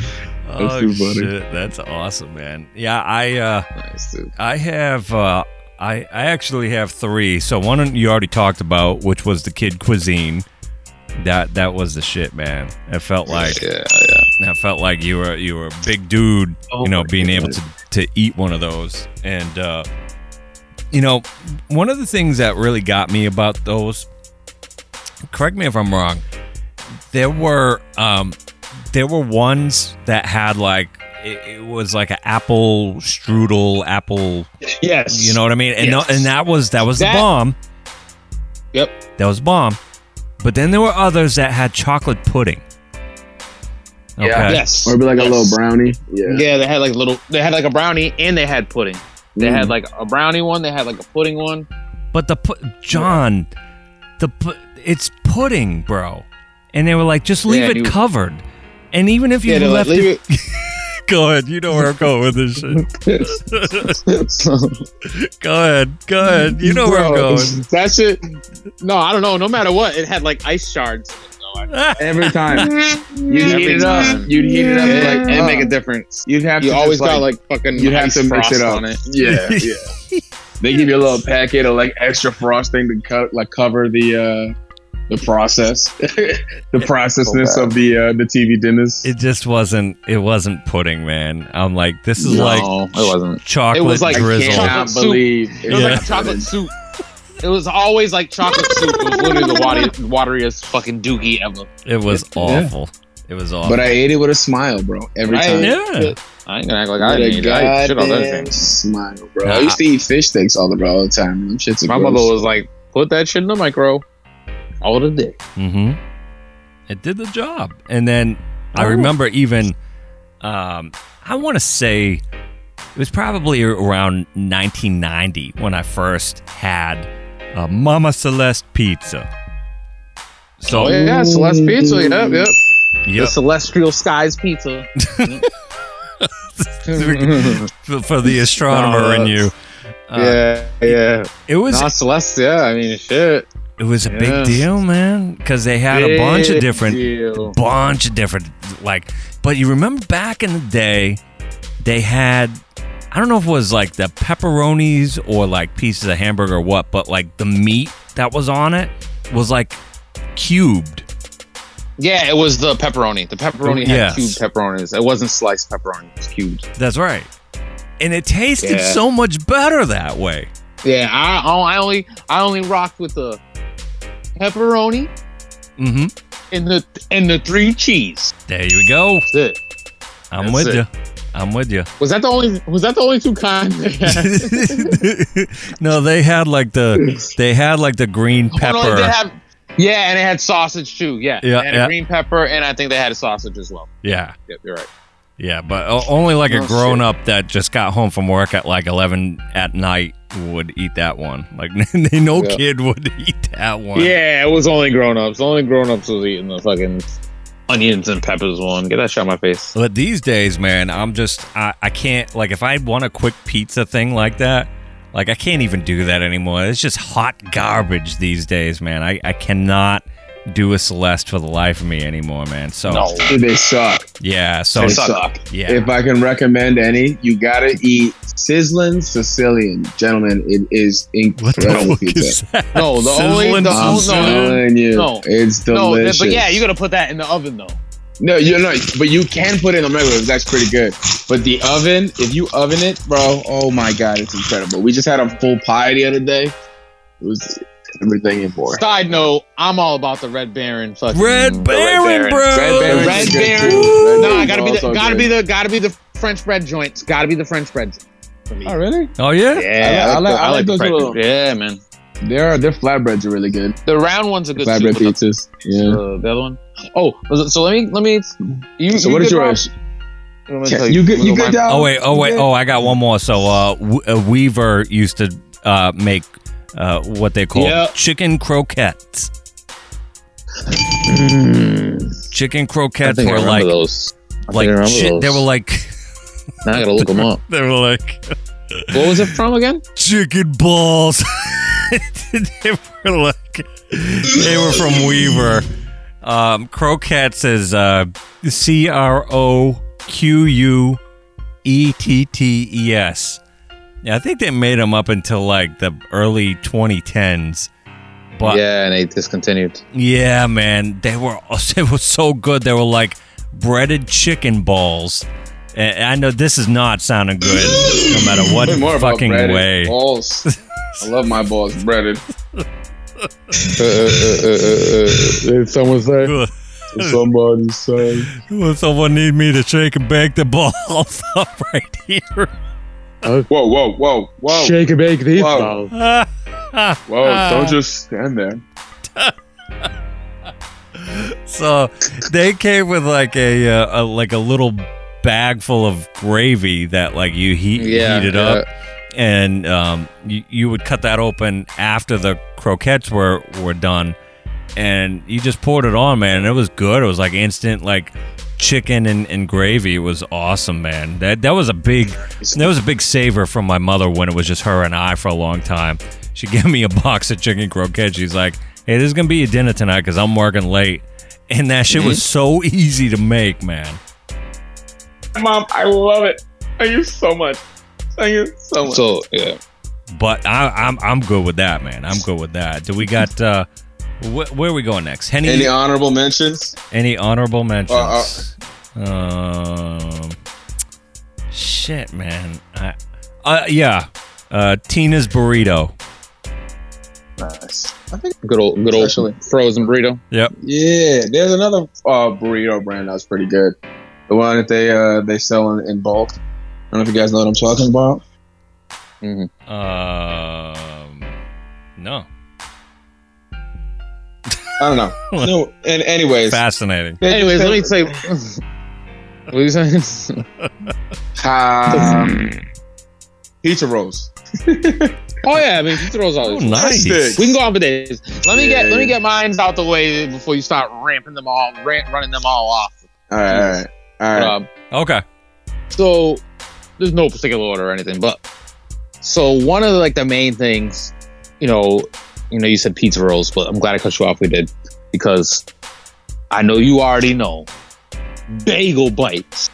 oh too funny. shit, that's awesome, man. Yeah, I uh, Nice. I have uh, I I actually have three. So one you already talked about, which was the kid cuisine. That that was the shit, man. It felt like yeah, yeah. that felt like you were you were a big dude, Oh you know, my being able to to eat one of those. And uh, you know, one of the things that really got me about those, correct me if I'm wrong, there were um, there were ones that had like it, it was like an apple strudel, apple, Yes. you know what I mean? And no, Yes. and that was that was That- the bomb. Yep. That was bomb. But then there were others that had chocolate pudding. Okay. Yeah. Yes. Or it'd be like a little brownie. Yeah. Yeah, they had like little. They had like a brownie and they had pudding. They Mm. had like a brownie one. They had like a pudding one. But the pu- John, the pu- it's pudding, bro. And they were like, just leave Yeah, it dude. covered. And even if you Yeah, they're like, left it, [LAUGHS] go ahead. You know where I'm going with this shit. [LAUGHS] Go ahead, go ahead. You know where I'm going. That shit. No, I don't know. No matter what, it had like ice shards. In it, though. I- Every time. [LAUGHS] You'd Every heat it up. You'd heat it up It, like it uh, make a difference. You'd have You to always just, got like fucking. you'd have to mix frost it up. on it. Yeah, yeah. [LAUGHS] they give you a little packet of like extra frosting to cut like cover the uh the process, [LAUGHS] the processness So of the uh the TV dinners. It just wasn't. It wasn't pudding, man. I'm like, this is No, like it wasn't. chocolate It was like drizzle. chocolate cannot soup. believe It was Yeah. like chocolate soup. It was always like chocolate soup. It was literally the water, wateriest fucking dookie ever. It was Yeah. awful. It was awful. But I ate it with a smile, bro. Every Right. time. yeah. I ain't gonna act like I With didn't a eat it. I ate shit on goddamn everything. smile, bro. Nah. I used to eat fish steaks all the all the time. Them shits are My gross. mother was like, "Put that shit in the micro all the day." Mm-hmm. It did the job. And then I Oh. remember even, um, I want to say it was probably around 1990 when I first had uh, Mama Celeste pizza. So, Oh yeah, Celeste Pizza. Yep, yep. yep. The Celestial Skies Pizza. [LAUGHS] for, for the astronomer in you. Uh, yeah, yeah. It was Not Celeste. Yeah, I mean, shit. it was a big deal, man, because they had a bunch of different deal. bunch of different like but you remember back in the day they had i don't know if it was like the pepperonis or like pieces of hamburger or what but like the meat that was on it was like cubed Yeah, it was the pepperoni. The pepperoni had Yes. cubed pepperonis. It wasn't sliced pepperoni. It was cubed. that's right and it tasted Yeah. so much better that way Yeah, I, I only I only rocked with the pepperoni mm-hmm and the and the three cheese. there you go That's it. i'm That's with it. you i'm with you Was that the only was that the only two kinds? [LAUGHS] no they had like the they had like the green Oh, pepper no, they have, yeah, and it had sausage too. Yeah, Yeah, yeah. a green pepper, and I think they had a sausage as well. yeah Yep, you're right. Yeah, but only like a Oh, grown shit. up that just got home from work at like 11 at night would eat that one. Like, [LAUGHS] no Yeah. kid would eat that one. Yeah, it was only grown ups. Only grown ups was eating the fucking onions and peppers one. Get that shit out my face. But these days, man, I'm just, I, I can't, like, if I want a quick pizza thing like that, like, I can't even do that anymore. It's just hot garbage these days, man. I, I cannot do a Celeste for the life of me anymore, man. So, Dude, they suck. yeah, so, They suck. suck. yeah. If I can recommend any, you gotta eat Sizzling Sicilian, gentlemen. It is what the incredible pizza. is that? No, the only- Sizzling the I'm only- Sicilian? telling you, No. it's No, delicious. but yeah, you gotta put that in the oven though. No, you know, but you can put it in the microwave. That's pretty good. But the oven, if you oven it, bro, oh my god, it's incredible. We just had a full pie the other day. It was everything in for. Side note, I'm all about the Red Baron fucking Red Baron, bro. Red Baron, Red is good Baron. too. Red No, I Baron's gotta be the gotta good. be the gotta be the French bread joints. Gotta be the French bread. For me. Oh really? Oh, yeah? Yeah, I like- I like the those French- little- Yeah, man. Their their flatbreads are really good. The round ones are good Flatbread too. pizzas. the- Yeah. uh, the other one. Oh, was it- so let me let me. You, So you what is yours? Let me Yeah, tell you good? You go good, my- Dom? Oh wait, oh wait, oh I got one more. So uh, w- uh Weaver used to uh make uh what they call Yeah. chicken croquettes. Mm, Chicken croquettes were like those. Like think I remember shit. those. They were like Now I gotta look them up. [LAUGHS] they were like What was it from again? chicken balls. [LAUGHS] they were like they were from Weaver. Um, croquettes is uh, C R O Q U E T T E S. Yeah, I think they made them up until like the early 2010s. But yeah, and they discontinued. Yeah, man, they were [LAUGHS] they were so good. They were like breaded chicken balls. And I know this is not sounding good, no matter what more fucking breaded way. Balls. [LAUGHS] I love my balls breaded. [LAUGHS] Uh, uh, uh, Did someone say? [LAUGHS] Somebody say. Will someone need me to shake and bake the balls up right here? Whoa, whoa, whoa, whoa, Shake and bake these Whoa. balls. whoa! Don't just stand there. so they came with like a, uh, a like a little bag full of gravy that like you heat Yeah, heated up, and um, you, you would cut that open after the croquettes were were done, and you just poured it on, man. And it was good. It was like instant like chicken and, and gravy. It was awesome, man. That that was a big that was a big saver from my mother when it was just her and I for a long time. She [LAUGHS] gave me a box of chicken croquettes. She's like, "Hey, this is gonna be your dinner tonight because I'm working late." And that shit was so easy to make, man. Mom, I love it. Thank you so much. Thank you so much. So yeah, But I, I'm I'm good with that, man. I'm good with that. Do we got uh, wh- where are we going next? Henny, Any any, honorable mentions? Any honorable Uh, mentions? um, shit, man. I, uh, yeah. Uh, Tina's burrito. Nice. I think good old, good old Actually. frozen burrito. Yep. yeah. There's another uh, burrito brand that's pretty good. The one that they uh, they sell in, in bulk. I don't know if you guys know what I'm talking about. Um, no. I don't know. [LAUGHS] no. And anyways, Fascinating. Anyways, let me they- [LAUGHS] say. What are you saying? [LAUGHS] Um, pizza rolls. oh yeah, I mean pizza rolls Oh, nice. We can go on for days. Let me Yeah, get let me get mine out the way before you start ramping them all, ran, running them all off. All right, all right, all right. Um, Okay. so there's no particular order or anything, but so one of the, like the main things, you know, you know, you said pizza rolls, but I'm glad I cut you off. We did because I know you already know bagel bites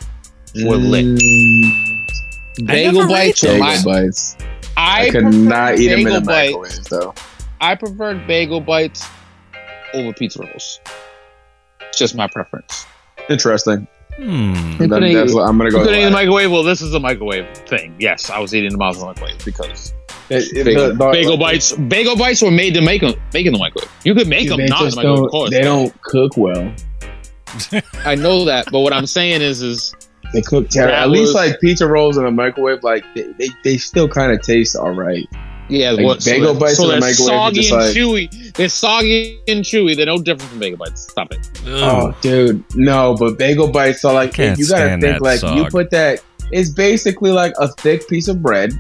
were lit. Mm, Bagel never bites, ate bagel my, bites. I, I, could not eat them in bagel the bites- microwave though. I preferred bagel bites over pizza rolls. It's just my preference. Interesting. Hmm. You That- couldn't that's what I'm gonna You go. could eat in the microwave. Well, this is a microwave thing. Yes, I was eating them out of the microwave because It- it- bagel, the- the- bagel bites. Bagel bites were made to make them make in the microwave. You could make them not in the microwave, of course. They don't cook well. [LAUGHS] I know that, but what I'm saying is, is They cook terrible. At least like pizza rolls in the microwave, like they, they, they still kind of taste all right. Yeah, Like, what bagel so bites so in the they're microwave are soggy just and like- chewy. They're soggy and chewy. They're no different from bagel bites. Stop it. Oh, dude, no, but bagel bites are like you gotta think that like you put that. It's basically like a thick piece of bread.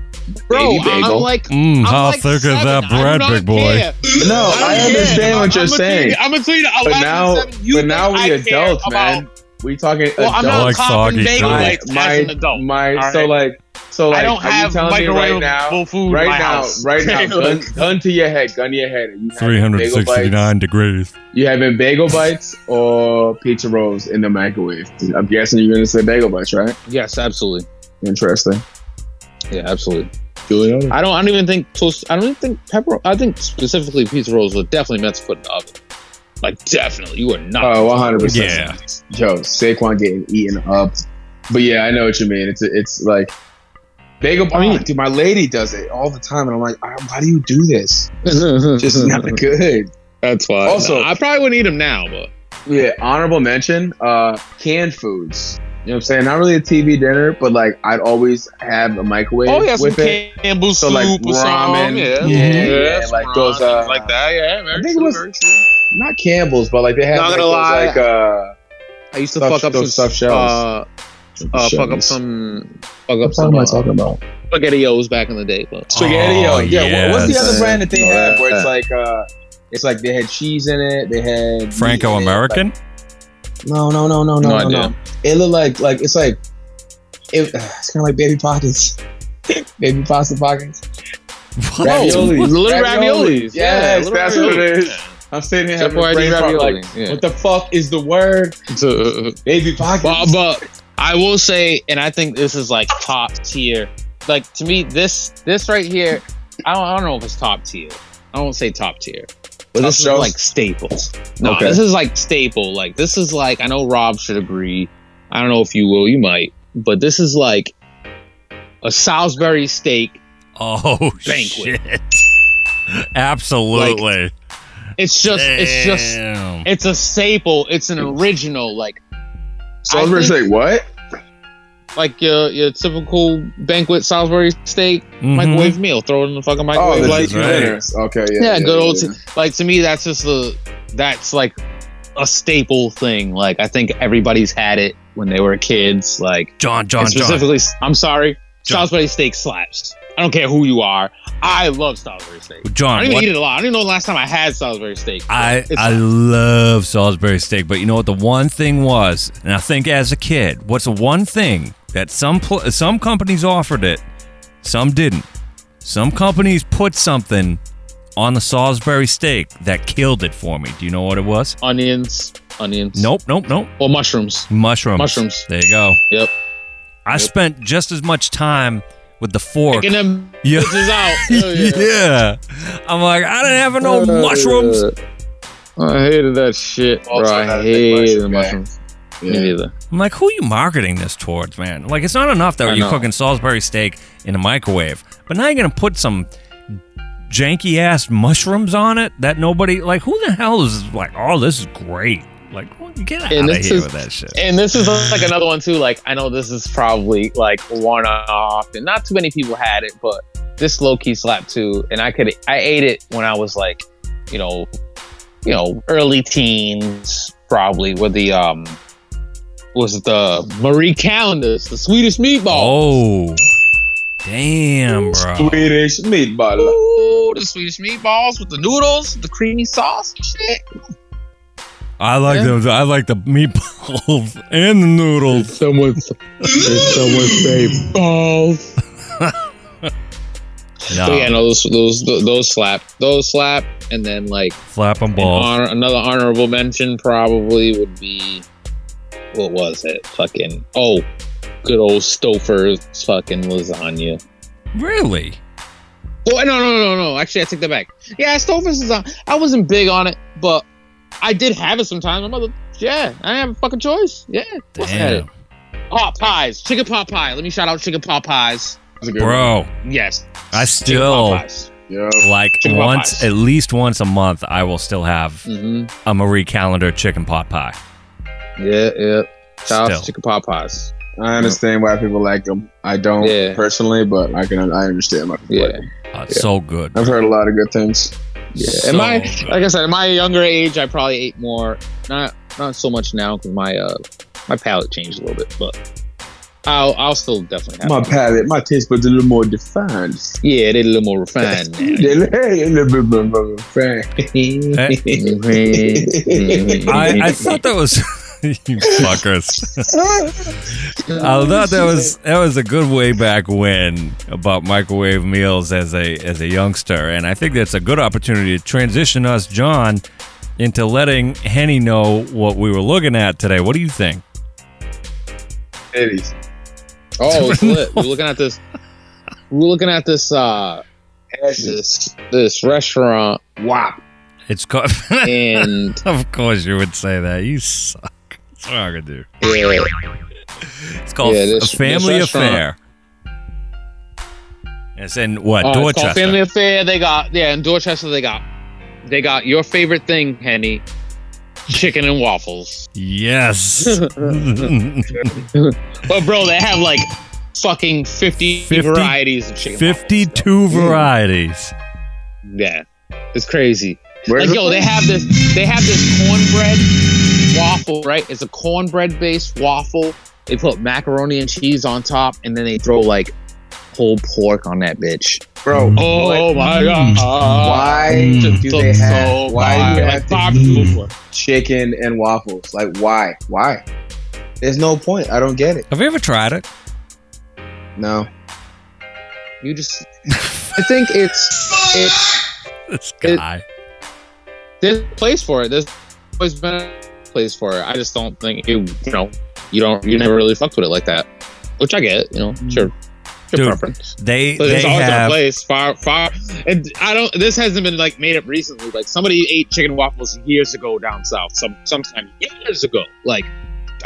Bro, Baby I'm like, Mm, I'm how like thick is that I bread, big boy? care. No, I, don't understand what you're I'm saying, you- I'm gonna tell you. but now, seven, you but now we I care adults, about- man. We talking Well, I'm adults. not like soggy bagel bites my as an adult. my all so like so like I don't are you have telling me right now microwavable food in right my now house. right now [LAUGHS] gun, gun to your head gun to your head you having bagel bites 369 degrees. you having bagel bites or pizza rolls in the microwave I'm guessing you're gonna say bagel bites right yes, absolutely. interesting Yeah, absolutely. Juliana I don't. I don't even think toast. I don't even think pepper. I think specifically pizza rolls were definitely meant to put in the oven. Like definitely, you are not. oh 100 percent Yeah. Joe Saquon getting eaten up but yeah I know what you mean it's it's like bagel I mean- dude my lady does it all the time and I'm like "Ah, why do you do this [LAUGHS] just not good That's why. Also- Also, I probably wouldn't eat them now, but Yeah, honorable mention, uh, canned foods. You know what I'm saying? Not really a TV dinner, but like I'd always have a microwave oh yeah, some with it. Campbell So, soup like, or something. ramen. Yeah, Yeah, yeah, some like those, uh, like that. Yeah, very I think it true, was- very true. Not Campbell's, but like they have Not like, gonna those, lie. like uh I used to stuffed- fuck up those some stuffed shells. Uh, uh, fuck up some, fuck up What some am I uh, talking about? spaghettios back in the day. But Spaghetti. Oh, yeah. what- What's the other brand that they Oh, have where it's like uh, it's like they had cheese in it. They had Franco American? like- no, no, no, no, no, No no, no. It looked like like it's like it, [SIGHS] it's kind of like baby pockets, [LAUGHS] baby pasta pockets. Oh, Raviolis. little Raviolis. raviolis. Yeah, Yes, little that's what it raviolis. I'm sitting here having a brain fart, like, yeah. what the fuck is the word? So, [LAUGHS] Baby pockets. but, but I will say, and I think this is like top tier. Like to me, this this right here, I don't, I don't know if it's top tier. I won't say top tier, but Top this is like staples. No, Okay. this is like staple. Like this is like I know Rob should agree. I don't know if you will. You might, but this is like a Salisbury steak. Oh Banquet. shit! Absolutely. It's just, it's just, it's a staple. It's an original. Like so I was gonna think- say what? Like your your typical banquet Salisbury steak Mhm. microwave meal. Throw it in the fucking Oh, microwave. the like, chicken right. Okay, yeah. yeah, good old. yeah. T- like to me, that's just the that's like a staple thing. Like I think everybody's had it when they were kids. Like John, John, and John. specifically, I'm sorry, John. Salisbury steak slaps. I don't care who you are. I love Salisbury steak. John, I John, don't even what- eat it a lot. I don't even know the last time I had Salisbury steak. but I it's I love Salisbury steak, but you know what the one thing was, and I think as a kid, what's the one thing that some pl- some companies offered it, some didn't. Some companies put something on the Salisbury steak that killed it for me. Do you know what it was? onions, onions. Nope, nope, nope. Or mushrooms. Mushrooms. Mushrooms. There you go. Yep. I spent just as much time with the fork. Picking them [LAUGHS] Yeah. bitches out. [LAUGHS] Hell yeah. yeah. I'm like, I didn't have no mushrooms. I hated that shit, bro. I not a big hated mushroom the guy. mushrooms. Me Yeah. neither. I'm like, who are you marketing this towards, man? Like, it's not enough that I you're know. cooking Salisbury steak in a microwave, but now you're gonna put some janky ass mushrooms on it that nobody like. Who the hell is like? Oh, this is great. Like, well, get out And of this here is- with that shit. And this is like another one too. Like I know this is probably like one off, and not too many people had it, but this low key slap too. And I could I ate it when I was like, you know, you know, early teens probably. With the um, was the Marie Callender's, the Swedish meatball. Oh, damn, bro. Swedish meatball. Ooh, the Swedish meatballs with the noodles, the creamy sauce, shit. I like Yeah. those. I like the meatballs [LAUGHS] and the noodles. Someone, someone say balls. No, But yeah, no, those those those slap, those slap, and then like flapping an balls. honor, another honorable mention probably would be what was it? Fucking oh, good old Stouffer's fucking lasagna. Really? Oh no no no no! Actually, I take that back. Yeah, Stouffer's lasagna. I wasn't big on it, but I did have it sometimes. My mother, yeah, I didn't have a fucking choice. Yeah, of course I had it. Damn, Pot pies, chicken pot pie. Let me shout out chicken pot pies. Good one. bro. Yes, I still pies. Yeah. like Chicken once, at least once a month. I will still have hmm a Marie Callender chicken pot pie. Yeah, yeah. Shout Still. chicken pot pies. I understand why people like them. I don't Yeah. personally, but I can. I understand why people Yeah. like them. Uh, So good. I've heard a lot of good things. Yeah, So in my good. like I said, in my younger age, I probably ate more. Not not so much now because my uh my palate changed a little bit, but I'll I'll still definitely have. My it. palate, my taste buds a little more defined. Yeah, they're a little more refined. [LAUGHS] now. a little bit more refined. Mhm. [LAUGHS] I, I thought that was [LAUGHS] you fuckers. [LAUGHS] I thought that was that was a good way back when about microwave meals as a as a youngster, and I think that's a good opportunity to transition us, John, into letting Henny know what we were looking at today. What do you think? Titties. oh, it's [LAUGHS] lit. We're looking at this. We're looking at this. uh This this restaurant, Wow. It's called. and of course, you would say that. You suck. That's what I'm gonna do. yeah, It's called Yeah, a Family this Affair. It's in what Uh, it's Dorchester. called Family Affair. They got yeah in Dorchester. They got they got your favorite thing, Henny, chicken and waffles. Yes. [LAUGHS] [LAUGHS] But bro, they have like fucking 50, 50 varieties of chicken. waffles. 52 varieties. Yeah, it's crazy. Where's like it yo, they have this. They have this cornbread waffle, right? It's a cornbread based waffle. they put macaroni and cheese on top, and then they throw like whole pork on that bitch. bro. Oh what- my god! Why Mm. do they have? why do you like have to Bob chicken and waffles? Like why? Why? There's no point. I don't get it. Have you ever tried it? No. You just, [LAUGHS] I think it's it's This It- guy. there's a place for it. There's always been a place for it. I just don't think you you know you don't you never really fucked with it like that, which I get. You know, sure, your Dude, preference. They But they it's always been a have place far far. And I don't. This hasn't been like made up recently. Like somebody ate chicken waffles years ago down south. Some sometime years ago. Like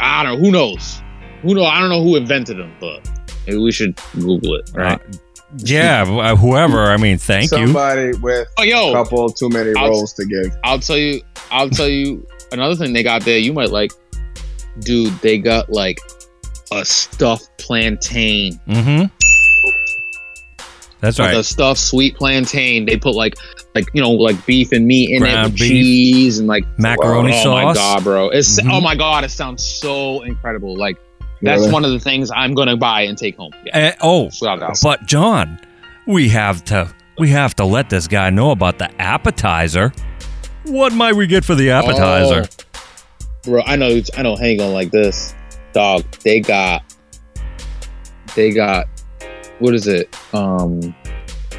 I don't know. Who knows? Who know? I don't know who invented them, but maybe we should Google it. Right? uh, yeah, [LAUGHS] uh, whoever. I mean, thank you. Somebody with oh, a yo, couple too many I'll- rolls to give. I'll tell you. I'll tell you another thing they got there. You might like, dude. They got like a stuffed plantain. Mm-hmm. That's Like right. a stuffed sweet plantain. They put like, like you know, like beef and meat in Ground it, with beef. cheese and like Macaroni oh sauce. my god, bro! It's Mhm. oh my god, it sounds so incredible. Like that's Really? one of the things I'm gonna buy and take home. Yeah, Eh, oh, but John, we have to we have to let this guy know about the appetizer. What might we get for the appetizer? Oh, bro. I know, I know. Hang on, like this, dog. They got, they got, what is it? Um,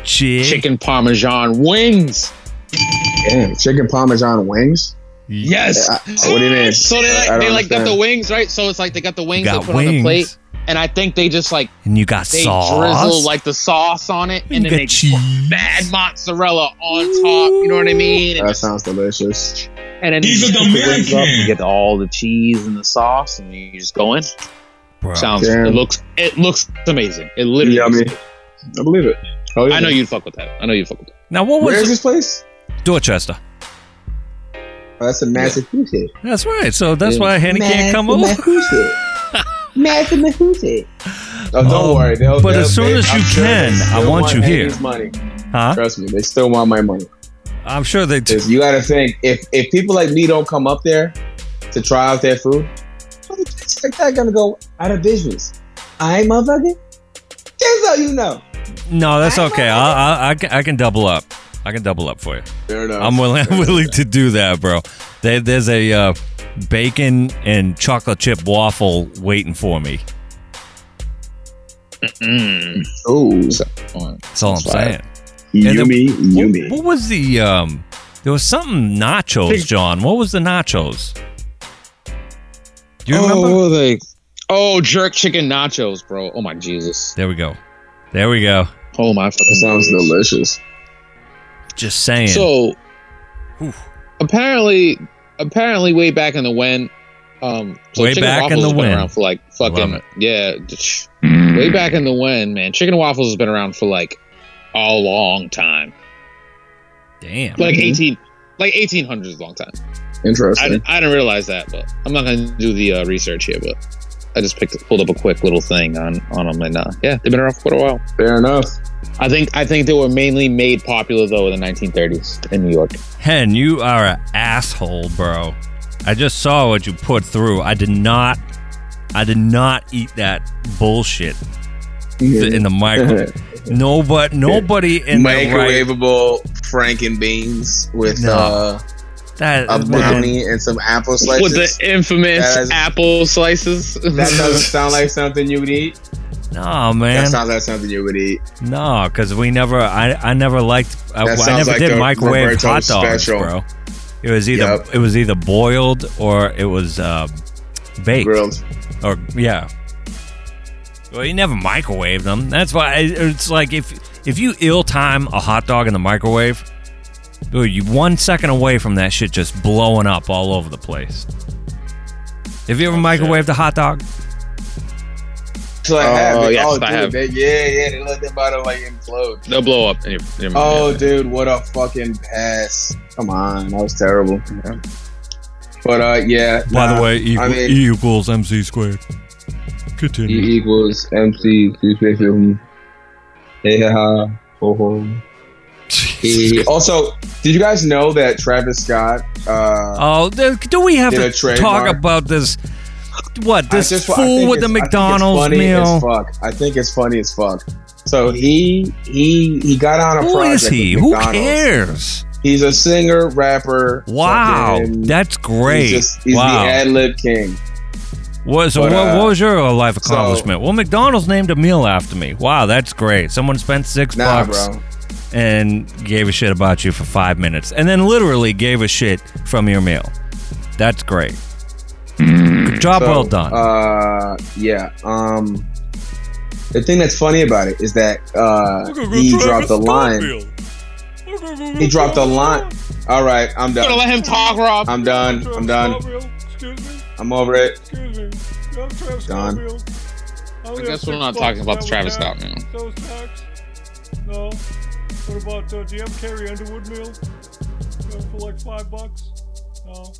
Chick- chicken parmesan wings. Damn, chicken parmesan wings. Yes. I- what do you mean? So they like, they like got the wings, right? So it's like they got the You wings they got put on the plate, wings, and I think they just like and you got they sauce. drizzle like the sauce on it, you and then got they cheese. put mad mozzarella on top. You know what I mean? And, That sounds delicious. and then He's you a just put the wings up, Dominican. you get all the cheese and the sauce, and you just go in. Bro. Sounds. Damn. It looks. It looks amazing. It literally. Yummy. looks- I believe it. Oh, yeah. I know you'd fuck with that. I know you'd fuck with that. Now what Where's was this place? Dorchester? Oh, that's in Massachusetts. That's right. So that's Yeah. why Henny can't come over. Massachusetts. Massachusetts. Oh, don't Oh, worry. They'll, but they'll- as soon they- as I'm you sure can, I still want you here. Money. Huh? Trust me, they still want my money. I'm sure they. do. You got to think if if people like me don't come up there to try out their food, other places like that gonna go out of business. I ain't motherfucker. Just so you know. no, that's okay. I, I, I, can, I can double up. I can double up for you. Fair enough. I'm willing. [LAUGHS] I'm willing to do that, bro. There, there's a uh, bacon and chocolate chip waffle waiting for me. Mm. Oh, That's all I'm Sounds saying. And then- yummy, What, yummy. what was the um? There was something nachos, John. What was the nachos? Do you oh, remember? what were they? Oh, jerk chicken nachos, bro. Oh my Jesus. There we go. There we go. Oh my fucking. That sounds delicious. Just saying. So, Whew. apparently, apparently, way back in the when, um, so Way chicken back in waffles the has been when. around for like Love fucking yeah, sh- way back in the when, man. Chicken and waffles has been around for like a long time, Damn. like Mhm. eighteen, like eighteen hundreds, is a long time. Interesting. didn't- I didn't realize that, but I'm not gonna do the uh, research here, but. I just picked pulled up a quick little thing on on them, and uh, yeah, they've been around for quite a while. Fair enough. I think I think they were mainly made popular though in the 1930s in New York. Hen, you are an asshole, bro. I just saw what you put through. I did not. I did not eat that bullshit in the microwave. [LAUGHS] Nobody, nobody in the right. Microwavable Franken beans with No. uh, That a man, brownie and some apple slices. With the infamous That is- apple slices. that doesn't [LAUGHS] sound like something you would eat. No That man, sounds like something you would eat. no, because we never. I I never liked. I, I never like did microwave Roberto hot dogs, special. bro. It was either Yep. it was either boiled or it was uh, baked. Grilled. or yeah. Well, you never microwave them. That's why I- it's like if if you ill time a hot dog in the microwave, dude, you one second away from that shit just blowing up all over the place. Have you ever microwaved a hot dog? So I have. Oh, it. yes, oh, I dude, have. They, yeah, yeah. They let them about to like implode. They'll blow up. In your, in your Oh, dude, what a fucking pass! Come on, that was terrible. But uh, yeah. By nah, the way, equal, I mean- E equals MC squared. Continue. E equals MC two fifty. Hey ha ho ho. He- Also, did you guys know that Travis Scott? Uh, Oh, do we have to a talk about this what this just- fool with the McDonald's meal? As fuck. I think it's funny as fuck. So he he he got on a Who project. is he? Who cares? He's a singer, rapper. Wow, that's great. He's, just, he's wow. the ad lib king. What, so But, what, uh, what was your life so- accomplishment? well, McDonald's named a meal after me. Wow, that's great. Someone spent six Nah, bucks bro. and gave a shit about you for five minutes, and then literally gave a shit from your meal. That's great. Good job, So, well done. Uh, yeah. Um, the thing that's funny about it is that uh, he dropped the line. He dropped the line. All right, I'm I'm gonna done. let him talk, Rob. I'm done. I'm done. Excuse me. I'm over it. Excuse me. I'm Travis Done. I only I have guess we're not talking about the Travis with Scott meal. Those tax? No. What about uh, the M. Carrie Underwood meal? For like five bucks? No.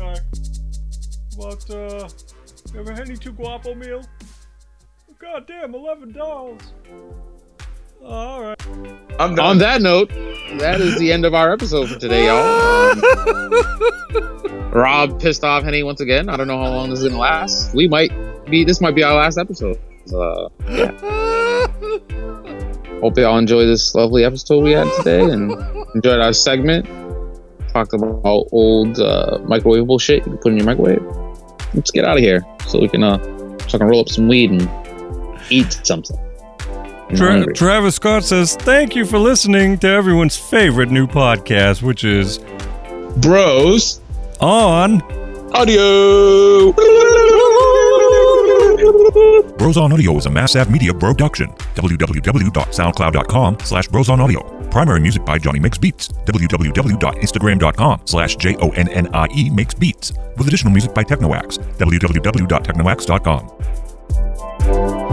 Okay. About uh, you ever had any Too Guapo meal? God damn, eleven dollars. Uh, all right. I'm On that note, that is the end of our episode for today, y'all. [LAUGHS] Um, Rob pissed off Henny once again. I don't know how long this is gonna last. We might be. This might be our last episode. Uh, yeah. [LAUGHS] Hope y'all enjoy this lovely episode we had today and enjoyed our segment. Talked about old uh, microwavable shit you can put in your microwave. Let's get out of here so we can uh, so I can roll up some weed and eat something. Tra- Travis Scott says, Thank you for listening to everyone's favorite new podcast, which is Bros. On Audio. Bros on Audio is a Mass Ave Media production. www.soundcloud.com slash Bros on Audio. Primary music by Jonnie Makes Beats. www.instagram.com slash J-O-N-N-I-E Makes Beats. With additional music by Technoax. www.technoax.com.